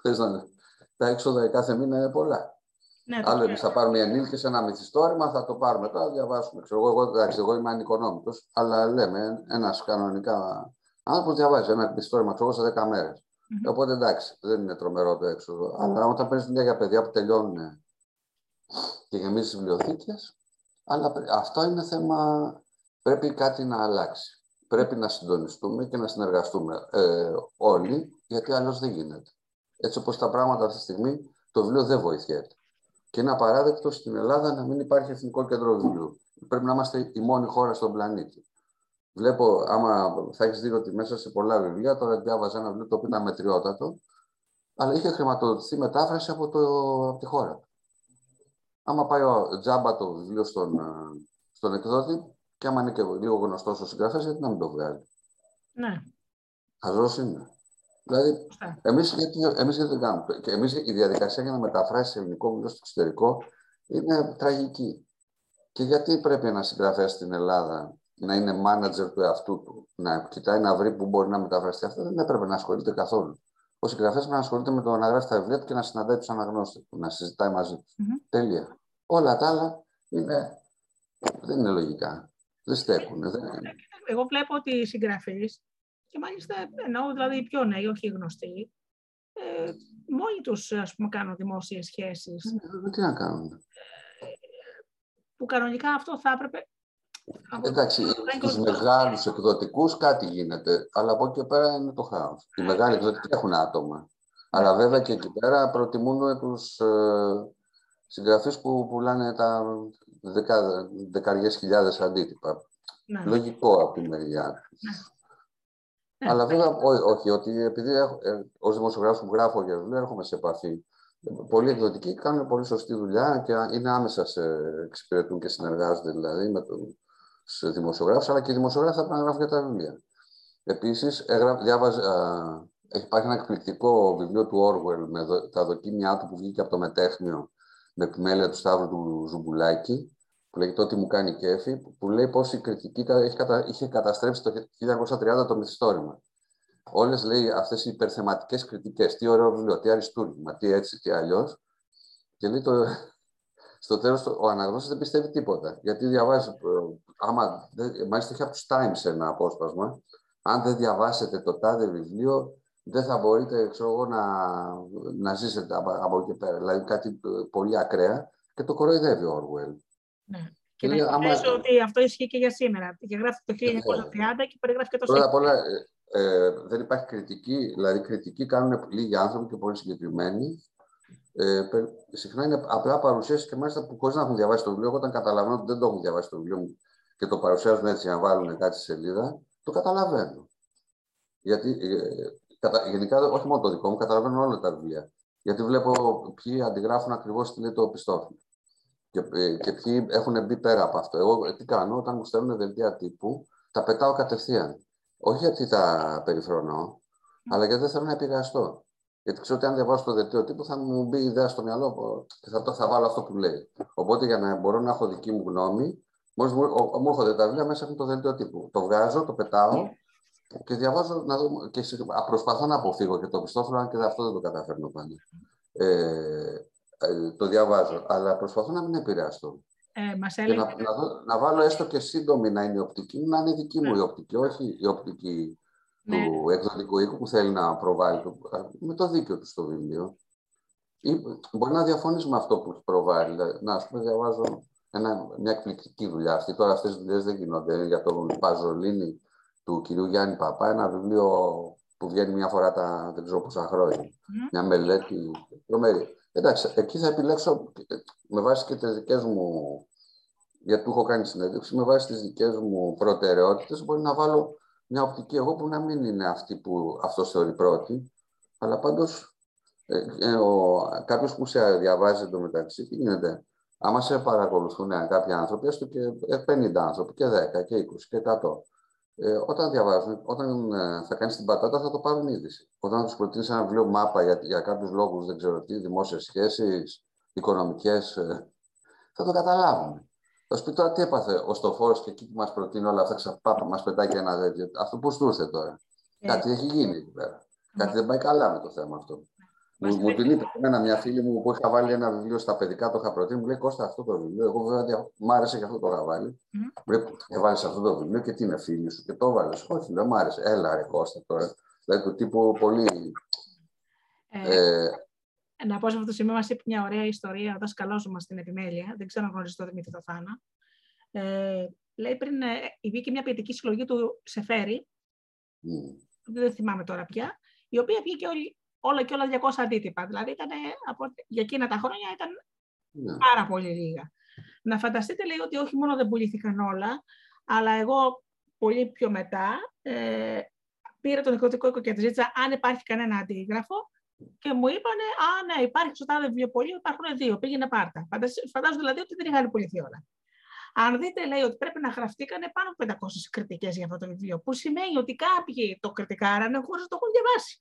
τα έξοδα κάθε μήνα είναι πολλά. Ναι, Άλλο εμείς θα πάρουμε ενήλικε ένα μυθιστόρημα, θα το πάρουμε τώρα, θα διαβάσουμε. Ξέρω, εγώ, εντάξει, εγώ είμαι ανοικονόμητο, αλλά λέμε ένας κανονικά άνθρωπος διαβάζει ένα μυθιστόρημα, ξέρω σε 10 μέρες. Mm-hmm. Οπότε εντάξει, δεν είναι τρομερό το έξοδο. Αλλά όταν παίρνεις δουλειά για παιδιά που τελειώνουν και γεμίζεις βιβλιοθήκες, αλλά αυτό είναι θέμα. Πρέπει κάτι να αλλάξει. Πρέπει να συντονιστούμε και να συνεργαστούμε ε, όλοι, γιατί αλλιώ δεν γίνεται. Έτσι όπως τα πράγματα αυτή τη στιγμή, το βιβλίο δεν βοηθιέται. Και είναι απαράδεκτο στην Ελλάδα να μην υπάρχει εθνικό κέντρο βιβλίου. Πρέπει να είμαστε η μόνη χώρα στον πλανήτη. Βλέπω, άμα θα έχεις δει ότι μέσα σε πολλά βιβλία, τώρα διάβαζα ένα βιβλίο το οποίο ήταν μετριότατο, αλλά είχε χρηματοδοτηθεί μετάφραση από, το, από τη χώρα. Άμα πάει ο τζάμπα το βιβλίο στον, στον εκδότη, και άμα είναι και λίγο γνωστός ο συγγραφέας, γιατί να μην το βγάλει; Ναι. Χαζός είναι. Δηλαδή, εμείς γιατί, εμείς γιατί δεν κάνουμε. Και εμείς, η διαδικασία για να μεταφράσει ελληνικό βιβλίο στο εξωτερικό είναι τραγική. Και γιατί πρέπει ένας συγγραφέας στην Ελλάδα να είναι manager του εαυτού του, να κοιτάει να βρει που μπορεί να μεταφραστεί. Αυτό δεν έπρεπε να ασχολείται καθόλου. Ο συγγραφέας πρέπει να ασχολείται με το να γράφει τα βιβλία του και να συναντάει τους αναγνώστες του, να συζητάει μαζί του. Mm-hmm. Τέλεια. Όλα τα άλλα είναι... δεν είναι λογικά. Δεν στέκουν. Δεν... Εγώ βλέπω ότι οι συγγραφείς και μάλιστα εννοώ δηλαδή οι πιο νέοι, όχι οι γνωστοί, ε, μόνοι τους ας πούμε κάνουν δημόσιες σχέσεις. Ε, τι να κάνουν. Που κανονικά αυτό θα έπρεπε... Εντάξει, στους μεγάλους εκδοτικούς κάτι γίνεται, αλλά από εκεί και πέρα είναι το χάος. Οι μεγάλοι εκδοτικοί έχουν άτομα. Αλλά βέβαια και εκεί πέρα προτιμούν τους ε, συγγραφείς που πουλάνε τα δεκα, δεκαριές χιλιάδες αντίτυπα. Ναι. Λογικό από τη μεριά ναι. Ναι. Αλλά βέβαια, όχι, ότι επειδή ε, ως δημοσιογράφος που γράφω για βιβλία, έρχομαι σε επαφή. Πολλοί εκδοτικοί κάνουν πολύ σωστή δουλειά και είναι άμεσα σε εξυπηρετούν και συνεργάζονται δηλαδή με του δημοσιογράφους, αλλά και οι δημοσιογράφοι θα πρέπει να γράφουν για τα βιβλία. Επίσης, διάβαζα. Υπάρχει ένα εκπληκτικό βιβλίο του Orwell με τα δοκίμια του που βγήκε από το Μετέχνιο με επιμέλεια του Σταύρου του Ζουμπουλάκη που λέγεται Ό,τι μου κάνει κέφι, που λέει πώ η κριτική είχε καταστρέψει το 1930 το μυθιστόρημα. Όλες λέει αυτές οι υπερθεματικές κριτικές, τι ωραίο βιβλίο, τι αριστούργημα, τι έτσι, τι αλλιώς. Και λέει το, στο τέλος ο αναγνώστης δεν πιστεύει τίποτα. Γιατί διαβάζει, ε, άμα, μάλιστα έχει από τους Times ένα απόσπασμα, αν δεν διαβάσετε το τάδε βιβλίο, δεν θα μπορείτε ξέρω να, να ζήσετε από, από εκεί πέρα. Δηλαδή κάτι ε, πολύ ακραία και το κοροϊδεύει ο Orwell. Ναι. Και να θυμίσω ότι αυτό ισχύει και για σήμερα. Και γράφει το 1930 και περιγράφει και το Πρώτα απ' όλα, ε, ε, δεν υπάρχει κριτική. Δηλαδή, κριτική κάνουν λίγοι άνθρωποι και πολύ συγκεκριμένοι. Ε, συχνά είναι απλά παρουσίαση και μάλιστα που χωρίς να έχουν διαβάσει το βιβλίο. Όταν καταλαβαίνω ότι δεν το έχουν διαβάσει το βιβλίο μου και το παρουσιάζουν έτσι να βάλουν κάτι στη σελίδα, το καταλαβαίνω. Γιατί ε, κατα, γενικά, όχι μόνο το δικό μου, καταλαβαίνω όλα τα βιβλία. Γιατί βλέπω ποιοι αντιγράφουν ακριβώς τι λέει το πιστόφυλλο και, ε, και ποιοι έχουν μπει πέρα από αυτό. Εγώ ε, τι κάνω, όταν μου στέλνουν δελτία τύπου, τα πετάω κατευθείαν. Όχι γιατί τα περιφρονώ, αλλά γιατί δεν θέλω να επηρεαστώ. Γιατί ξέρω ότι αν διαβάσω το δελτίο τύπου θα μου μπει η ιδέα στο μυαλό και θα, το, θα βάλω αυτό που λέει. Οπότε για να μπορώ να έχω δική μου γνώμη, μόλις μου, μου έρχονται τα βιβλία μέσα από το δελτίο τύπου. Το βγάζω, το πετάω και διαβάζω να δω, και προσπαθώ να αποφύγω και το πιστόφυλλο, αν και αυτό δεν το καταφέρνω πάντα. Ε, ε, το διαβάζω, αλλά προσπαθώ να μην επηρεαστώ. Ε, μας έλεγε... να, να, δω, να, βάλω έστω και σύντομη να είναι η οπτική μου, να είναι δική μου η ναι. οπτική, όχι η οπτική ναι. του εκδοτικού οίκου που θέλει να προβάλλει το, με το δίκαιο του στο βιβλίο. Ή, μπορεί να διαφωνήσει με αυτό που προβάλλει. Δηλαδή, να, ας πούμε, διαβάζω ένα, μια εκπληκτική δουλειά αυτή. Τώρα αυτές τις δουλειές δεν γίνονται για τον Παζολίνη του κυρίου Γιάννη Παπά, ένα βιβλίο που βγαίνει μια φορά τα δεν ξέρω πόσα χρόνια. Μια μελέτη τρομερή. Εντάξει, εκεί θα επιλέξω με βάση και τις δικές μου, γιατί του έχω κάνει συνέντευξη, με βάση τις δικές μου προτεραιότητες μπορεί να βάλω μια οπτική εγώ που να μην είναι αυτή που αυτός θεωρεί πρώτη, αλλά πάντως ε, ε, κάποιος που σε διαβάζει εντωμεταξύ, τι γίνεται. Άμα σε παρακολουθούν κάποιοι άνθρωποι, έστω και 50 άνθρωποι, και 10, και 20, και 100, ε, όταν διαβάζουν, όταν ε, θα κάνεις την πατάτα, θα το πάρουν είδηση. Όταν τους προτείνεις ένα βιβλίο μάπα για, για κάποιους λόγους, δεν ξέρω τι, δημόσιες σχέσεις, οικονομικές, ε, θα το καταλάβουν. Θα σου πει τώρα τι έπαθε ο Στοφόρος και εκεί που μας προτείνει όλα αυτά, ξαπάπα, μας πετάει και ένα τέτοιο. Αυτό πώς του ήρθε τώρα. Ε. Κάτι έχει γίνει εκεί πέρα. Κάτι δεν πάει καλά με το θέμα αυτό. Μου, μου την είπε εμένα μια φίλη μου που είχα βάλει ένα βιβλίο στα παιδικά, το είχα προτείνει, μου λέει Κώστα αυτό το βιβλίο. Εγώ βέβαια μου άρεσε και αυτό το είχα βάλει. Mm. Μου λέει Έβαλε αυτό το βιβλίο και τι είναι φίλη σου και το έβαλε. Όχι, δεν μου άρεσε. Έλα, ρε Κώστα τώρα. Δηλαδή του τύπου πολύ. Ε, ε, να πω σε αυτό το σημείο, μας είπε μια ωραία ιστορία, ο δάσκαλός μας στην επιμέλεια. Δεν ξέρω αν γνωρίζει το Δημήτρη Θάνα. Ε, λέει πριν ε, βγήκε μια ποιητική συλλογή του Σεφέρη. Mm. Δεν θυμάμαι τώρα πια. Η οποία βγήκε όλη, όλα και όλα 200 αντίτυπα. Δηλαδή ήταν, από, για εκείνα τα χρόνια ήταν ναι. πάρα πολύ λίγα. Να φανταστείτε λέει ότι όχι μόνο δεν πουλήθηκαν όλα, αλλά εγώ πολύ πιο μετά ε, πήρα τον εκδοτικό οίκο και ζήτησα αν υπάρχει κανένα αντίγραφο και μου είπαν, Α, ναι, υπάρχει στο τάδε βιβλιοπωλείο, υπάρχουν δύο, πήγαινε πάρτα. Φαντάζομαι δηλαδή ότι δεν είχαν πουληθεί όλα. Αν δείτε, λέει ότι πρέπει να γραφτήκανε πάνω από 500 κριτικές για αυτό το βιβλίο, που σημαίνει ότι κάποιοι το κριτικάρανε χωρίς να το έχουν διαβάσει.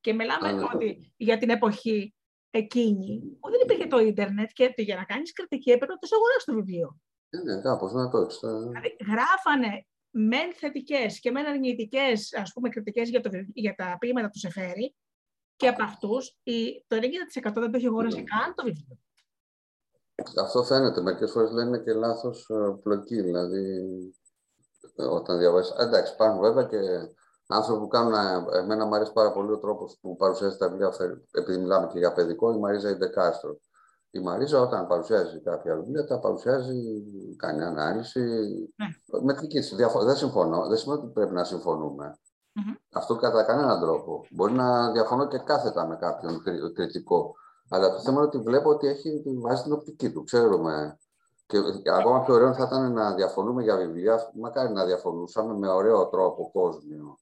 Και μιλάμε ναι. ότι για την εποχή εκείνη που δεν υπήρχε το ίντερνετ και για να κάνεις κριτική έπρεπε να το αγοράσει το βιβλίο. Ναι, ναι, κάπως να το έχεις. Δηλαδή, γράφανε μεν θετικές και μεν αρνητικές κριτικές για, για τα ποίηματα του Σεφέρη και από αυτούς το 90% δεν το έχει αγοράσει ναι. καν το βιβλίο. Αυτό φαίνεται. Μερικές φορές λένε και λάθος ε, πλοκή. Δηλαδή, ε, όταν διαβάζεις. Εντάξει, υπάρχουν βέβαια και άνθρωποι που κάνουν. Ε, εμένα μου αρέσει πάρα πολύ ο τρόπος που παρουσιάζει τα βιβλία, επειδή μιλάμε και για παιδικό, η Μαρίζα Ιντεκάστρο. Η Μαρίζα, όταν παρουσιάζει κάποια βιβλία, τα παρουσιάζει, κάνει ανάλυση. Ναι. Με δική της. Δεν συμφωνώ. Δεν σημαίνει ότι πρέπει να συμφωνούμε. Mm-hmm. Αυτό κατά κανέναν τρόπο. Μπορεί να διαφωνώ και κάθετα με κάποιον κριτικό. Αλλά το θέμα είναι ότι βλέπω ότι έχει βάζει την οπτική του. Ξέρουμε. Και ακόμα πιο ωραίο θα ήταν να διαφωνούμε για βιβλία. Μακάρι να διαφωνούσαμε με ωραίο τρόπο κόσμιο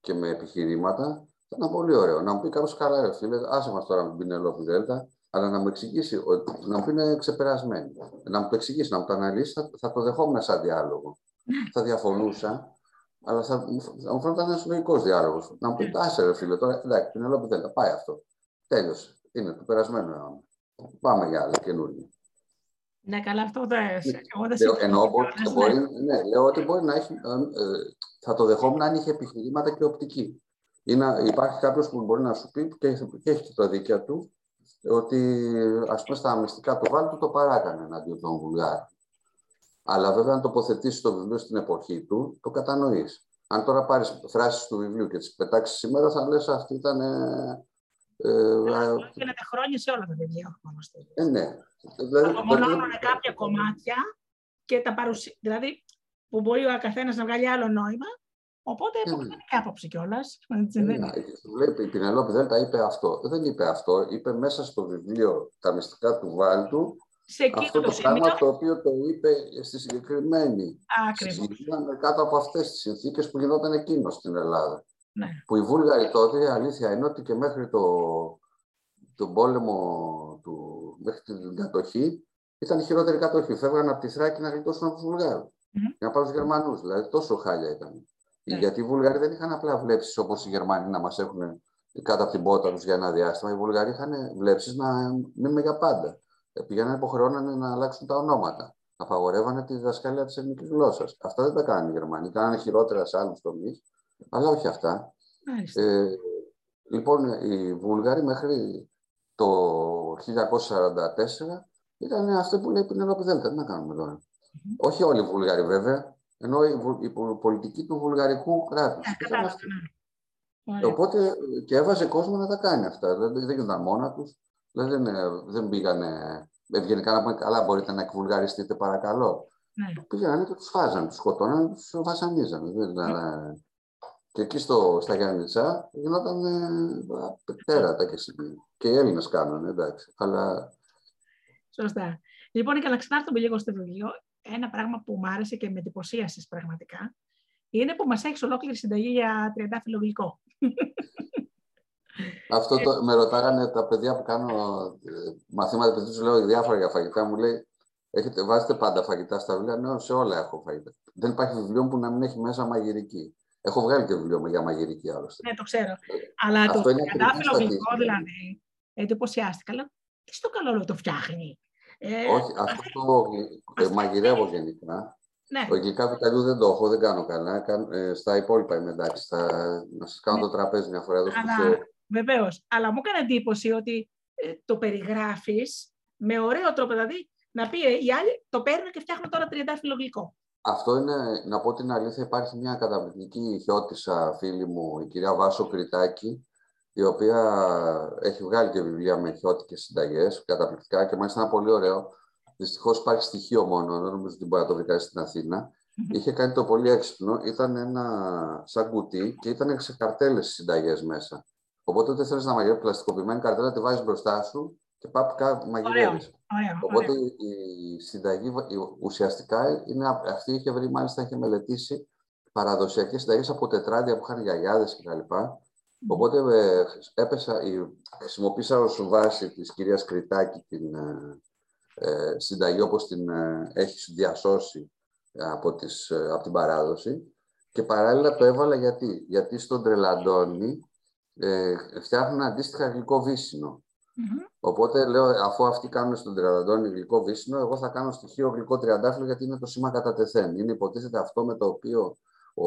και με επιχειρήματα, θα ήταν πολύ ωραίο. Να μου πει κάποιος καλά, ρε φίλε, άσε μας τώρα με την Πινελόπη Δέλτα, αλλά να μου εξηγήσει, να μου πει είναι ξεπερασμένη. Να μου το εξηγήσει, να μου το αναλύσει, θα, θα το δεχόμουν σαν διάλογο. θα διαφωνούσα, αλλά θα, θα μου φαίνεται ένας λογικός διάλογος. Να μου πει, άσε ρε φίλε, τώρα εντάξει, Πινελόπη Δέλτα, πάει αυτό. Τέλειωσε. Είναι το περασμένο αιώνα. Πάμε για άλλο καινούργιο. Ναι, καλά, αυτό δεν. Εγώ δεν Εννοώ μπορεί, ναι, λέω ότι μπορεί να έχει. Ε, θα το δεχόμουν αν είχε επιχειρήματα και οπτική. Ή να, υπάρχει κάποιος που μπορεί να σου πει και, και έχει το δίκαιο του ότι ας πούμε στα μυστικά του Βάλτου το παράκανε εναντίον των Βουλγάρων. Αλλά βέβαια αν τοποθετήσεις το βιβλίο στην εποχή του, το κατανοείς. Αν τώρα πάρεις φράσεις του βιβλίου και τις πετάξεις σήμερα, θα λες αυτή ήταν. Ε, Γίνεται χρόνια σε όλα τα βιβλία, ε, ναι. Δηλαδή, Απομονώνουν κάποια κομμάτια και τα παρουσία. Δηλαδή, που μπορεί ο καθένας να βγάλει άλλο νόημα. Οπότε mm. Ναι. και άποψη κιόλας. Ναι, βλέπει, η Πινελόπη δεν τα είπε αυτό. Δεν είπε αυτό. Είπε μέσα στο βιβλίο Τα μυστικά του Βάλτου σε αυτό το, το πράγμα το οποίο το είπε στη συγκεκριμένη. Ακριβώς. Κάτω από αυτές τις συνθήκες που γινόταν εκείνο στην Ελλάδα. Ναι. Που οι Βούλγαροι τότε, η αλήθεια είναι ότι και μέχρι το, τον πόλεμο του, μέχρι την κατοχή, ήταν η χειρότερη κατοχή. Φεύγαν από τη Θράκη να γλιτώσουν από τους Βουλγάρους. Mm-hmm. Για να πάρουν του Γερμανούς. Δηλαδή τόσο χάλια ήταν. Yeah. Γιατί οι Βουλγαροί δεν είχαν απλά βλέψεις όπως οι Γερμανοί να μας έχουν κάτω από την πότα τους για ένα διάστημα. Οι Βουλγαροί είχαν βλέψεις να μείνουμε για πάντα. Ε, πήγαιναν υποχρεώνανε να αλλάξουν τα ονόματα. Απαγορεύανε τη διδασκαλία της ελληνικής γλώσσας. Αυτά δεν τα κάνουν οι Γερμανοί. Κάνανε χειρότερα σε άλλους τομείς, αλλά όχι αυτά. Ε, λοιπόν, οι Βούλγαροι μέχρι το 1944 ήταν αυτό που λέει Πινελόπη Δέλτα. Τι να κάνουμε τώρα. Όχι όλοι οι Βουλγαροί βέβαια, ενώ η, πολιτική του βουλγαρικού κράτους. Ναι. Οπότε και έβαζε κόσμο να τα κάνει αυτά. Δηλαδή δεν γινόταν μόνα τους, δηλαδή δεν, δεν πήγανε ευγενικά να πούμε καλά, μπορείτε να εκβουλγαριστείτε παρακαλώ. Ναι. Πήγαιναν και τους φάζαν, τους σκοτώναν, του βασανίζαν. Ναι. Και εκεί στο, στα Γιάννητσα γινόταν ε, τέρατα και, και οι Έλληνες κάνανε, εντάξει. Αλλά... Σωστά. Λοιπόν, για να ξανάρθουμε λίγο στο βιβλίο, ένα πράγμα που μου άρεσε και με εντυπωσίασες πραγματικά είναι που μας έχεις ολόκληρη συνταγή για τριαντάφυλλο γλυκό. Αυτό το, με ρωτάγανε τα παιδιά που κάνω ε, μαθήματα, επειδή τους λέω διάφορα για φαγητά, μου λέει Έχετε, βάζετε πάντα φαγητά στα βιβλία; Ναι, σε όλα έχω φαγητά. Δεν υπάρχει βιβλίο που να μην έχει μέσα μαγειρική. Έχω βγάλει και βιβλίο για μαγειρική άλλωστε. Ναι, το ξέρω. Αλλά Αυτό το κατάφυλλο γλυκό δηλαδή. Εντυπωσιάστηκα. Λέω, τι στο καλό το φτιάχνει; Ε, Όχι, αυτό το ε, μαγειρεύω γενικά. Ναι. Το γλυκά βιταλιού δεν το έχω, δεν κάνω καλά. Ε, στα υπόλοιπα είμαι εντάξει. Στα, να σας κάνω ναι. το τραπέζι μια φορά εδώ στο Βεβαίως. Αλλά μου έκανε εντύπωση ότι ε, το περιγράφεις με ωραίο τρόπο. Δηλαδή, να πει ε, οι άλλοι το παίρνουν και φτιάχνουν τώρα τριαντάφυλλο γλυκό. Αυτό είναι, να πω την αλήθεια, υπάρχει μια καταπληκτική χιώτισσα φίλη μου, η κυρία Βάσο Κριτάκη, η οποία έχει βγάλει και βιβλία με χιώτικε συνταγές, καταπληκτικά και μάλιστα ένα πολύ ωραίο. Δυστυχώς υπάρχει στοιχείο μόνο, δεν νομίζω ότι μπορεί να το βρει στην Αθήνα. Είχε κάνει το πολύ έξυπνο, ήταν ένα σαν κουτί και ήταν σε καρτέλες συνταγές μέσα. Οπότε δεν θέλεις να μαγειρεύει πλαστικοποιημένη καρτέλα, τη βάζεις μπροστά σου και πάπικα μαγειρεύεις. Οπότε η συνταγή ουσιαστικά είναι αυτή είχε βρει, μάλιστα είχε μελετήσει παραδοσιακέ συνταγέ από τετράδια που είχαν γιαγιάδες κτλ. Οπότε ε, έπεσα, χρησιμοποίησα ως βάση της κυρίας Κριτάκη την ε, ε συνταγή όπως την ε, έχεις διασώσει από, τις, από την παράδοση και παράλληλα το έβαλα γιατί, γιατί στον Τρελαντώνη ε, φτιάχνουν αντίστοιχα γλυκό βύσινο. Οπότε λέω, αφού αυτοί κάνουν στον Τρελαντώνη γλυκό βύσινο, εγώ θα κάνω στοιχείο γλυκό τριαντάφυλλο γιατί είναι το σήμα κατά τεθέν. Είναι υποτίθεται αυτό με το οποίο ο,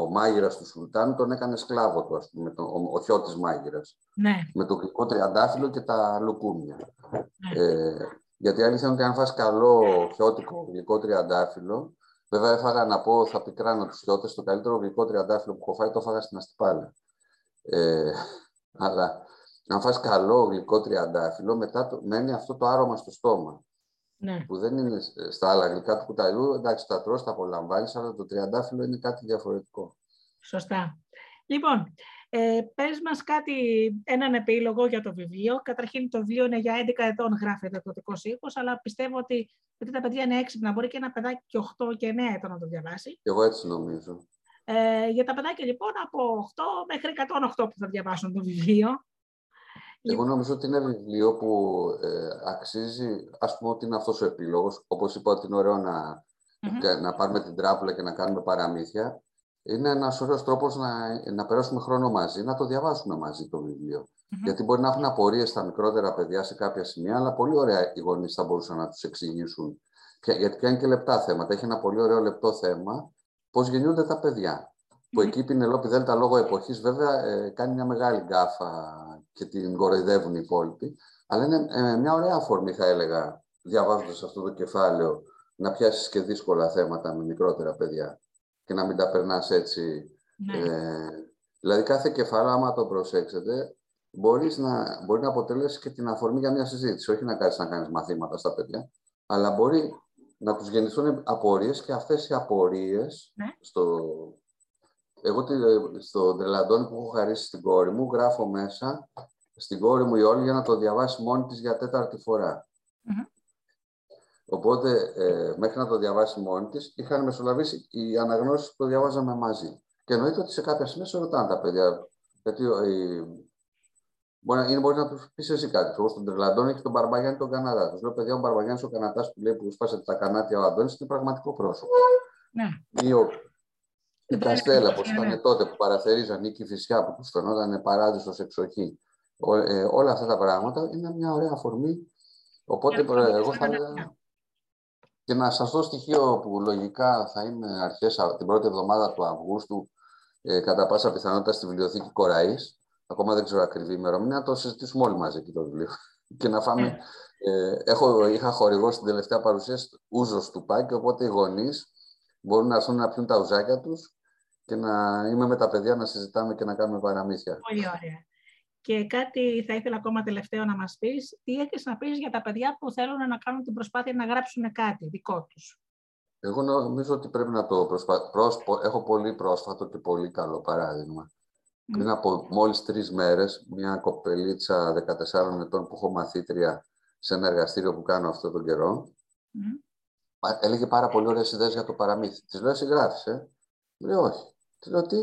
ο μάγειρας του Σουλτάνου τον έκανε σκλάβο του, ας πούμε, ο, ο χιώτης μάγειρας. Ναι. Με το γλυκό τριαντάφυλλο και τα λουκούμια. Ναι. Ε, γιατί αλήθεια είναι ότι αν φας καλό χιώτικο γλυκό τριαντάφυλλο, βέβαια έφαγα να πω, θα πικράνω τους χιώτες, το καλύτερο γλυκό τριαντάφυλλο που έχω φάει το έφαγα στην Αστυπάλα. Ε, αλλά αν φας καλό γλυκό τριαντάφυλλο, μετά το, μένει αυτό το άρωμα στο στόμα. Ναι. Που δεν είναι στα άλλα γλυκά του κουταλιού. Εντάξει, τα τρως, τα απολαμβάνεις, αλλά το τριαντάφυλλο είναι κάτι διαφορετικό. Σωστά. Λοιπόν, ε, πες μας κάτι, έναν επίλογο για το βιβλίο. Καταρχήν το βιβλίο είναι για 11 ετών γράφεται το δικό ήχος, αλλά πιστεύω ότι γιατί τα παιδιά είναι έξυπνα, μπορεί και ένα παιδάκι και 8 και 9 ετών να το διαβάσει. Εγώ έτσι νομίζω. Ε, για τα παιδάκια λοιπόν από 8 μέχρι 108 που θα διαβάσουν το βιβλίο. Εγώ νομίζω ότι είναι βιβλίο που ε, αξίζει, ας πούμε ότι είναι αυτός ο επίλογος. Όπως είπα ότι είναι ωραίο να, να πάρουμε την τράπουλα και να κάνουμε παραμύθια. Είναι ένας ωραίος τρόπος να, να περάσουμε χρόνο μαζί, να το διαβάσουμε μαζί το βιβλίο. Γιατί μπορεί να έχουν απορίες στα μικρότερα παιδιά σε κάποια σημεία, αλλά πολύ ωραία οι γονείς θα μπορούσαν να τους εξηγήσουν. γιατί πιάνει και λεπτά θέματα. Έχει ένα πολύ ωραίο λεπτό θέμα πώς γεννιούνται τα παιδιά. Που εκεί η Πινελόπη Δέλτα λόγω εποχής βέβαια ε, κάνει μια μεγάλη γκάφα και την κοροϊδεύουν οι υπόλοιποι. Αλλά είναι ε, μια ωραία αφορμή, θα έλεγα, διαβάζοντας αυτό το κεφάλαιο, να πιάσεις και δύσκολα θέματα με μικρότερα παιδιά και να μην τα περνάς έτσι. Ναι. Ε, δηλαδή, κάθε κεφάλαιο, άμα το προσέξετε, μπορείς να, μπορεί να αποτελέσει και την αφορμή για μια συζήτηση. Όχι να κάτσει να κάνεις μαθήματα στα παιδιά, αλλά μπορεί να τους γεννηθούν απορίες και αυτές οι απορίες ναι. στο... Εγώ στο Τρελαντώνη που έχω χαρίσει στην κόρη μου γράφω μέσα στην κόρη μου η όλη για να το διαβάσει μόνη της για τέταρτη Οπότε ε, μέχρι να το διαβάσει μόνη της είχαν μεσολαβήσει οι αναγνώσεις που το διαβάζαμε μαζί. Και εννοείται ότι σε κάποια σημεία σε ρωτάνε τα παιδιά. Γιατί ε, Μπορεί, είναι, μπορείς να τους πεις εσύ κάτι. Εγώ στον Τρελαντών έχει τον Μπαρμπαγιάννη τον Καναδά. Τους λέω, παιδιά, ο Μπαρμπαγιάννης ο Καναδάς που λέει που σπάσε τα κανάτια ο Αντώνης είναι πραγματικό πρόσωπο. Ναι. Ή ο, η Καστέλα, όπω ήταν τότε που παραθερίζαν ή και η Φυσιά που τους φαινόταν παράδεισο εξοχή. Ε, όλα αυτά τα πράγματα είναι μια ωραία αφορμή. Οπότε εγώ θα έλεγα. Και να σας δω στοιχείο που λογικά θα είναι αρχές την πρώτη εβδομάδα του Αυγούστου, ε, κατά πάσα πιθανότητα στη βιβλιοθήκη Κοραής, ακόμα δεν ξέρω ακριβή ημερομηνία, να το συζητήσουμε όλοι μαζί εκεί το βιβλίο. Και να φάμε. Ναι. Ε, έχω, είχα χορηγό στην τελευταία παρουσίαση ούζος του Πάκη, οπότε οι γονείς μπορούν να έρθουν να πιούν τα ουζάκια τους και να είμαι με τα παιδιά να συζητάμε και να κάνουμε παραμύθια. Πολύ ωραία. Και κάτι θα ήθελα ακόμα τελευταίο να μας πεις. Τι έχεις να πεις για τα παιδιά που θέλουν να κάνουν την προσπάθεια να γράψουν κάτι δικό τους; Εγώ νομίζω ότι πρέπει να το προσπαθήσω. Έχω πολύ πρόσφατο και πολύ καλό παράδειγμα. Mm. Πριν από μόλις τρεις μέρες, μια κοπελίτσα 14 ετών που έχω μαθήτρια σε ένα εργαστήριο που κάνω αυτόν τον καιρό, mm. έλεγε πάρα πολύ ωραίες ιδέες για το παραμύθι. Της λέω, εσύ γράφεις, ε; Λέω, όχι. Της λέω, τι;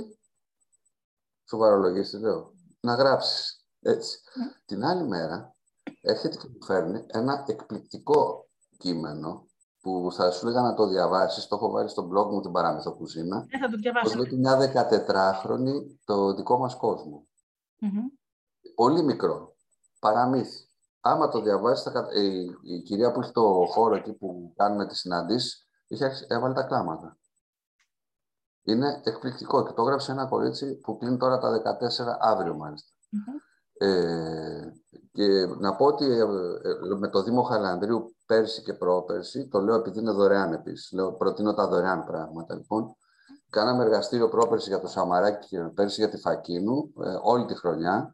Σοβαρολογής, της λέω. Να γράψεις. Έτσι. Mm. Την άλλη μέρα έρχεται και μου φέρνει ένα εκπληκτικό κείμενο που θα σου έλεγα να το διαβάσεις, το έχω βάλει στο blog μου την παράμεθο κουζίνα. Ε, θα το διαβάσω. Ότι μια 14χρονη το δικό μας κόσμο. Πολύ μικρό. Παραμύθι. Άμα το διαβάσεις, θα... η, η, κυρία που έχει το χώρο εκεί που κάνουμε τις συναντήσεις, είχε έβαλε τα κλάματα. Είναι εκπληκτικό και το έγραψε ένα κορίτσι που κλείνει τώρα τα 14 αύριο μάλιστα. Ε, και να πω ότι ε, ε, με το Δήμο Χαλανδρίου πέρσι και πρόπερσι, το λέω επειδή είναι δωρεάν επίσης. Λέω, προτείνω τα δωρεάν πράγματα λοιπόν. Κάναμε εργαστήριο πρόπερσι για το Σαμαράκι και πέρσι για τη Φακίνου, όλη τη χρονιά,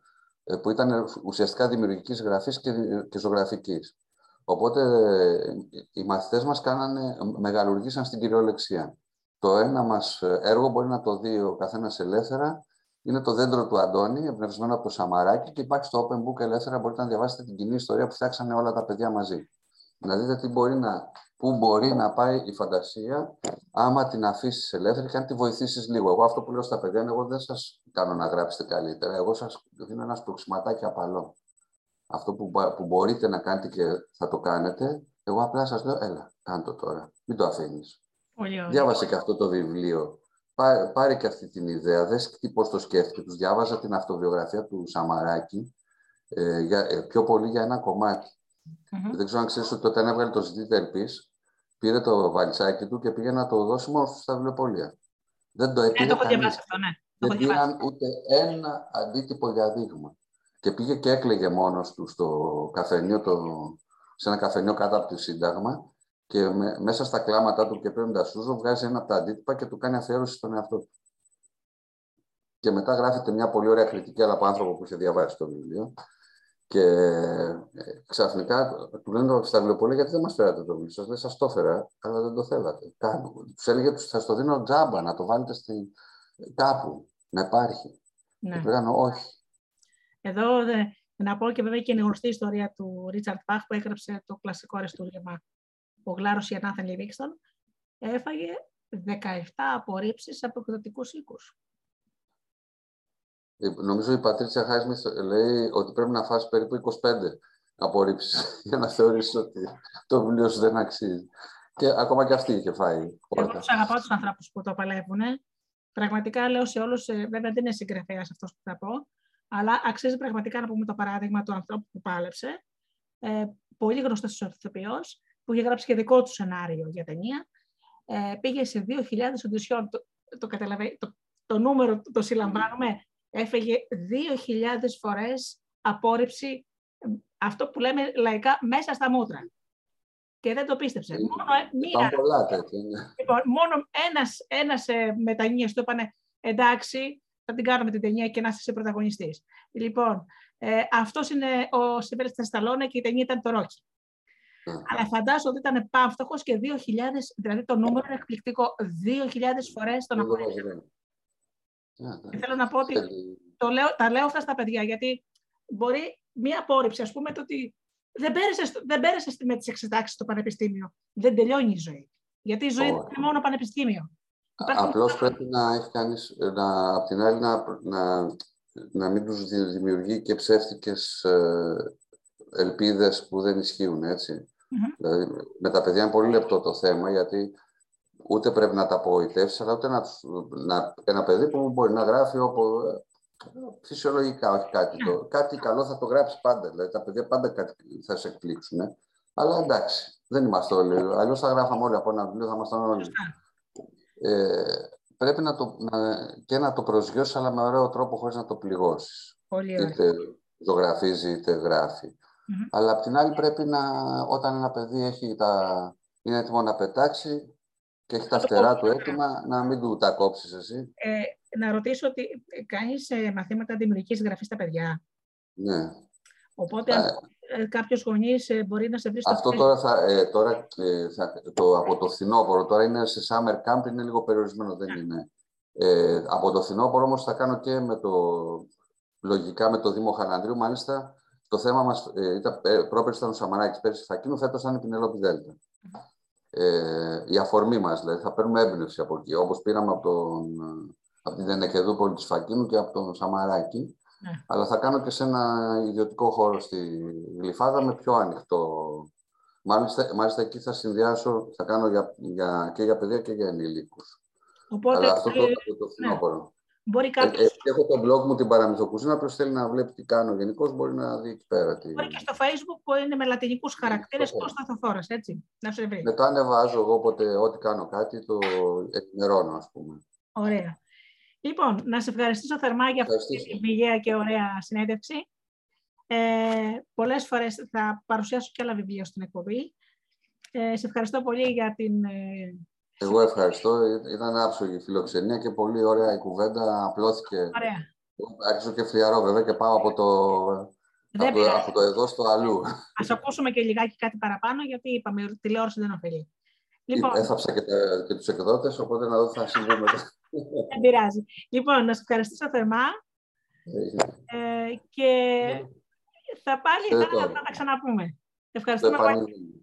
που ήταν ουσιαστικά δημιουργικής γραφής και, και ζωγραφικής. Οπότε οι μαθητές μας κάνανε, μεγαλουργήσαν στην κυριολεξία. Το ένα μας έργο μπορεί να το δει ο καθένας ελεύθερα είναι το δέντρο του Αντώνη, εμπνευσμένο από το Σαμαράκι και υπάρχει στο Open Book ελεύθερα. Μπορείτε να διαβάσετε την κοινή ιστορία που φτιάξανε όλα τα παιδιά μαζί. Να δείτε τι μπορεί να, πού μπορεί να πάει η φαντασία άμα την αφήσεις ελεύθερη και αν τη βοηθήσεις λίγο. Εγώ αυτό που λέω στα παιδιά είναι: Εγώ δεν σας κάνω να γράψετε καλύτερα. Εγώ σας δίνω ένα σπροξηματάκι απαλό. Αυτό που, που μπορείτε να κάνετε και θα το κάνετε, εγώ απλά σας λέω: Έλα, κάντο τώρα. Μην το αφήνεις. Διάβασε και αυτό το βιβλίο πάρε, και αυτή την ιδέα, δες τι πώς το σκέφτηκε. Τους διάβαζα την αυτοβιογραφία του Σαμαράκη, ε, για, ε, πιο πολύ για ένα Δεν ξέρω αν ξέρεις ότι όταν έβγαλε το ζητήτα ελπίς, πήρε το βαλτσάκι του και πήγε να το δώσει μόνο στα βιβλιοπολία. Δεν το έπαιρνε. Ναι, το έχω διαβάσει αυτό, ναι. Δεν πήραν ούτε ένα αντίτυπο για δείγμα. Και πήγε και έκλαιγε μόνος του στο καφενείο, το, σε ένα καφενείο κάτω από το Σύνταγμα και με, μέσα στα κλάματα του και παίρνοντας σούζο, βγάζει ένα από τα αντίτυπα και του κάνει αφιέρωση στον εαυτό του. Και μετά γράφεται μια πολύ ωραία κριτική αλλά από άνθρωπο που είχε διαβάσει το βιβλίο. Και ε, ξαφνικά του λένε στα βιβλιοπολία γιατί δεν μας φέρατε το βιβλίο; Σας. Δεν σας το έφερα, αλλά δεν το θέλατε. Τους έλεγε ότι θα το δίνω τζάμπα, να το βάλετε στη... κάπου, να υπάρχει. Ναι. Και λέγανε όχι. Εδώ δε, να πω και βέβαια και είναι γνωστή η ιστορία του Ρίτσαρτ Παχ που έγραψε το κλασικό αριστούργημα ο Γλάρος Ιανάθεν Λιβίξτον, έφαγε 17 απορρίψεις από εκδοτικούς οίκους. Ε, νομίζω η Πατρίτσια Χάισμιθ λέει ότι πρέπει να φας περίπου 25 απορρίψεις για να θεωρήσεις ότι το βιβλίο σου δεν αξίζει. Και ακόμα και αυτή είχε φάει. Εγώ τους αγαπάω τους ανθρώπους που το παλεύουν. Πραγματικά λέω σε όλους, ε, βέβαια δεν είναι συγγραφέας αυτός που θα πω, αλλά αξίζει πραγματικά να πούμε το παράδειγμα του ανθρώπου που πάλεψε. Ε, πολύ γνωστός ηθοποιός, που είχε γράψει και δικό του σενάριο για ταινία, ε, πήγε σε 2.000 οντισιόν. Το, το, το, το νούμερο το συλλαμβάνουμε. Έφεγε 2.000 φορές απόρριψη, αυτό που λέμε λαϊκά, μέσα στα μούτρα. Και δεν το πίστεψε. Μόνο, ε, μία, πολλά τέτοια. Λοιπόν, μόνο ένας, ένας ε, μετανίες του είπανε εντάξει, θα την κάνουμε την ταινία και να είσαι πρωταγωνιστής. Λοιπόν, ε, αυτός είναι ο Σιβέλης Σταλόνε και η ταινία ήταν το Ρόκι. Αλλά φαντάζομαι ότι ήταν πάυστοχο και 2.000, δηλαδή το νούμερο είναι εκπληκτικό. 2.000 φορές τον απορρίψε. Και θέλω να πω ότι το λέω, τα λέω αυτά στα παιδιά, γιατί μπορεί μία απόρριψη, ας πούμε, το ότι δεν πέρασε, δεν πέρασε με τις εξετάξεις στο πανεπιστήμιο. Δεν τελειώνει η ζωή. Γιατί η ζωή δεν είναι μόνο πανεπιστήμιο. Απλώς πρέπει να έχει κανείς, να, απ' την άλλη, να, να, να μην τους δημιουργεί και ψεύτικες ε, ελπίδες που δεν ισχύουν, Δηλαδή, με τα παιδιά είναι πολύ λεπτό το θέμα, γιατί ούτε πρέπει να τα απογοητεύσεις, αλλά ούτε να, να, ένα παιδί που μπορεί να γράφει όπου, φυσιολογικά, όχι κάτι. Το, κάτι καλό θα το γράψει πάντα. Δηλαδή, τα παιδιά πάντα κάτι θα σε εκπλήξουν. Αλλά εντάξει, δεν είμαστε όλοι. Αλλιώς θα γράφαμε όλοι από ένα βιβλίο, θα ήμασταν όλοι. Ε, πρέπει να το, να, και να το προσγειώσεις, αλλά με ωραίο τρόπο, χωρίς να το πληγώσεις. Είτε ζωγραφίζει, είτε γράφει. Αλλά απ' την άλλη πρέπει να, όταν ένα παιδί έχει τα, είναι έτοιμο να πετάξει και έχει τα φτερά του έτοιμα, να μην του τα κόψεις εσύ. Ε, να ρωτήσω ότι κάνεις ε, μαθήματα δημιουργικής γραφής στα παιδιά. Ναι. Οπότε, ε, κάποιος γονείς ε, μπορεί να σε βρει στο Αυτό τώρα, θα, ε, τώρα ε, θα, το, από το φθινόπωρο, τώρα είναι σε summer camp, είναι λίγο περιορισμένο, δεν ναι. είναι. Ε, από το φθινόπωρο όμως θα κάνω και με το, λογικά με το Δήμο Χαναντρίου, μάλιστα το θέμα μας ε, ήταν, ε, πρόπερση ήταν ο Σαμαράκης, πέρσι Φακίνου, φέτος ήταν η Πινελόπη Δέλτα. Ε, η αφορμή μας, δηλαδή, θα παίρνουμε έμπνευση από εκεί, όπως πήραμε από, τον, από την Ενεκεδούπολη της Φακίνου και από τον Σαμαράκη. Ναι. Αλλά θα κάνω και σε ένα ιδιωτικό χώρο στη Γλυφάδα με πιο ανοιχτό. Μάλιστα, μάλιστα εκεί θα συνδυάσω, θα κάνω για, για, και για παιδιά και για ενηλίκους. Οπότε, Αλλά αυτό το, το, το φθινόπωρο. Ναι. Μπορεί κάποιος... ε, ε, έχω το blog μου την παραμυθοκουσίνα, όποιος θέλει να βλέπει τι κάνω γενικώς μπορεί να δει εκεί πέρα. Τι... Μπορεί και στο facebook που είναι με λατινικούς χαρακτήρες πώς θα θωθώρας, έτσι, να σε βρει. Μετά ανεβάζω εγώ όποτε ό,τι κάνω κάτι, το ενημερώνω ας πούμε. Ωραία. Λοιπόν, να σε ευχαριστήσω θερμά για αυτή την πηγαία και ωραία συνέντευξη. Ε, πολλές φορές θα παρουσιάσω και άλλα βιβλία στην εκπομπή. Ε, σε ευχαριστώ πολύ για την... Ε, Εγώ ευχαριστώ. Ήταν άψογη η φιλοξενία και πολύ ωραία η κουβέντα. Απλώθηκε. Ωραία. Άρχισα και φλιαρώ βέβαια και πάω από το, από, το, από το εδώ στο αλλού. Ας ακούσουμε και λιγάκι κάτι παραπάνω γιατί είπαμε τηλεόραση δεν ωφελεί. Λοιπόν, Έθαψα και, τα, και τους εκδότες, οπότε να δω θα συμβεί μετά. Δεν πειράζει. Λοιπόν, να σας ευχαριστήσω θερμά ε, και θα πάλι θα, θα, θα τα ξαναπούμε. Ευχαριστούμε πολύ.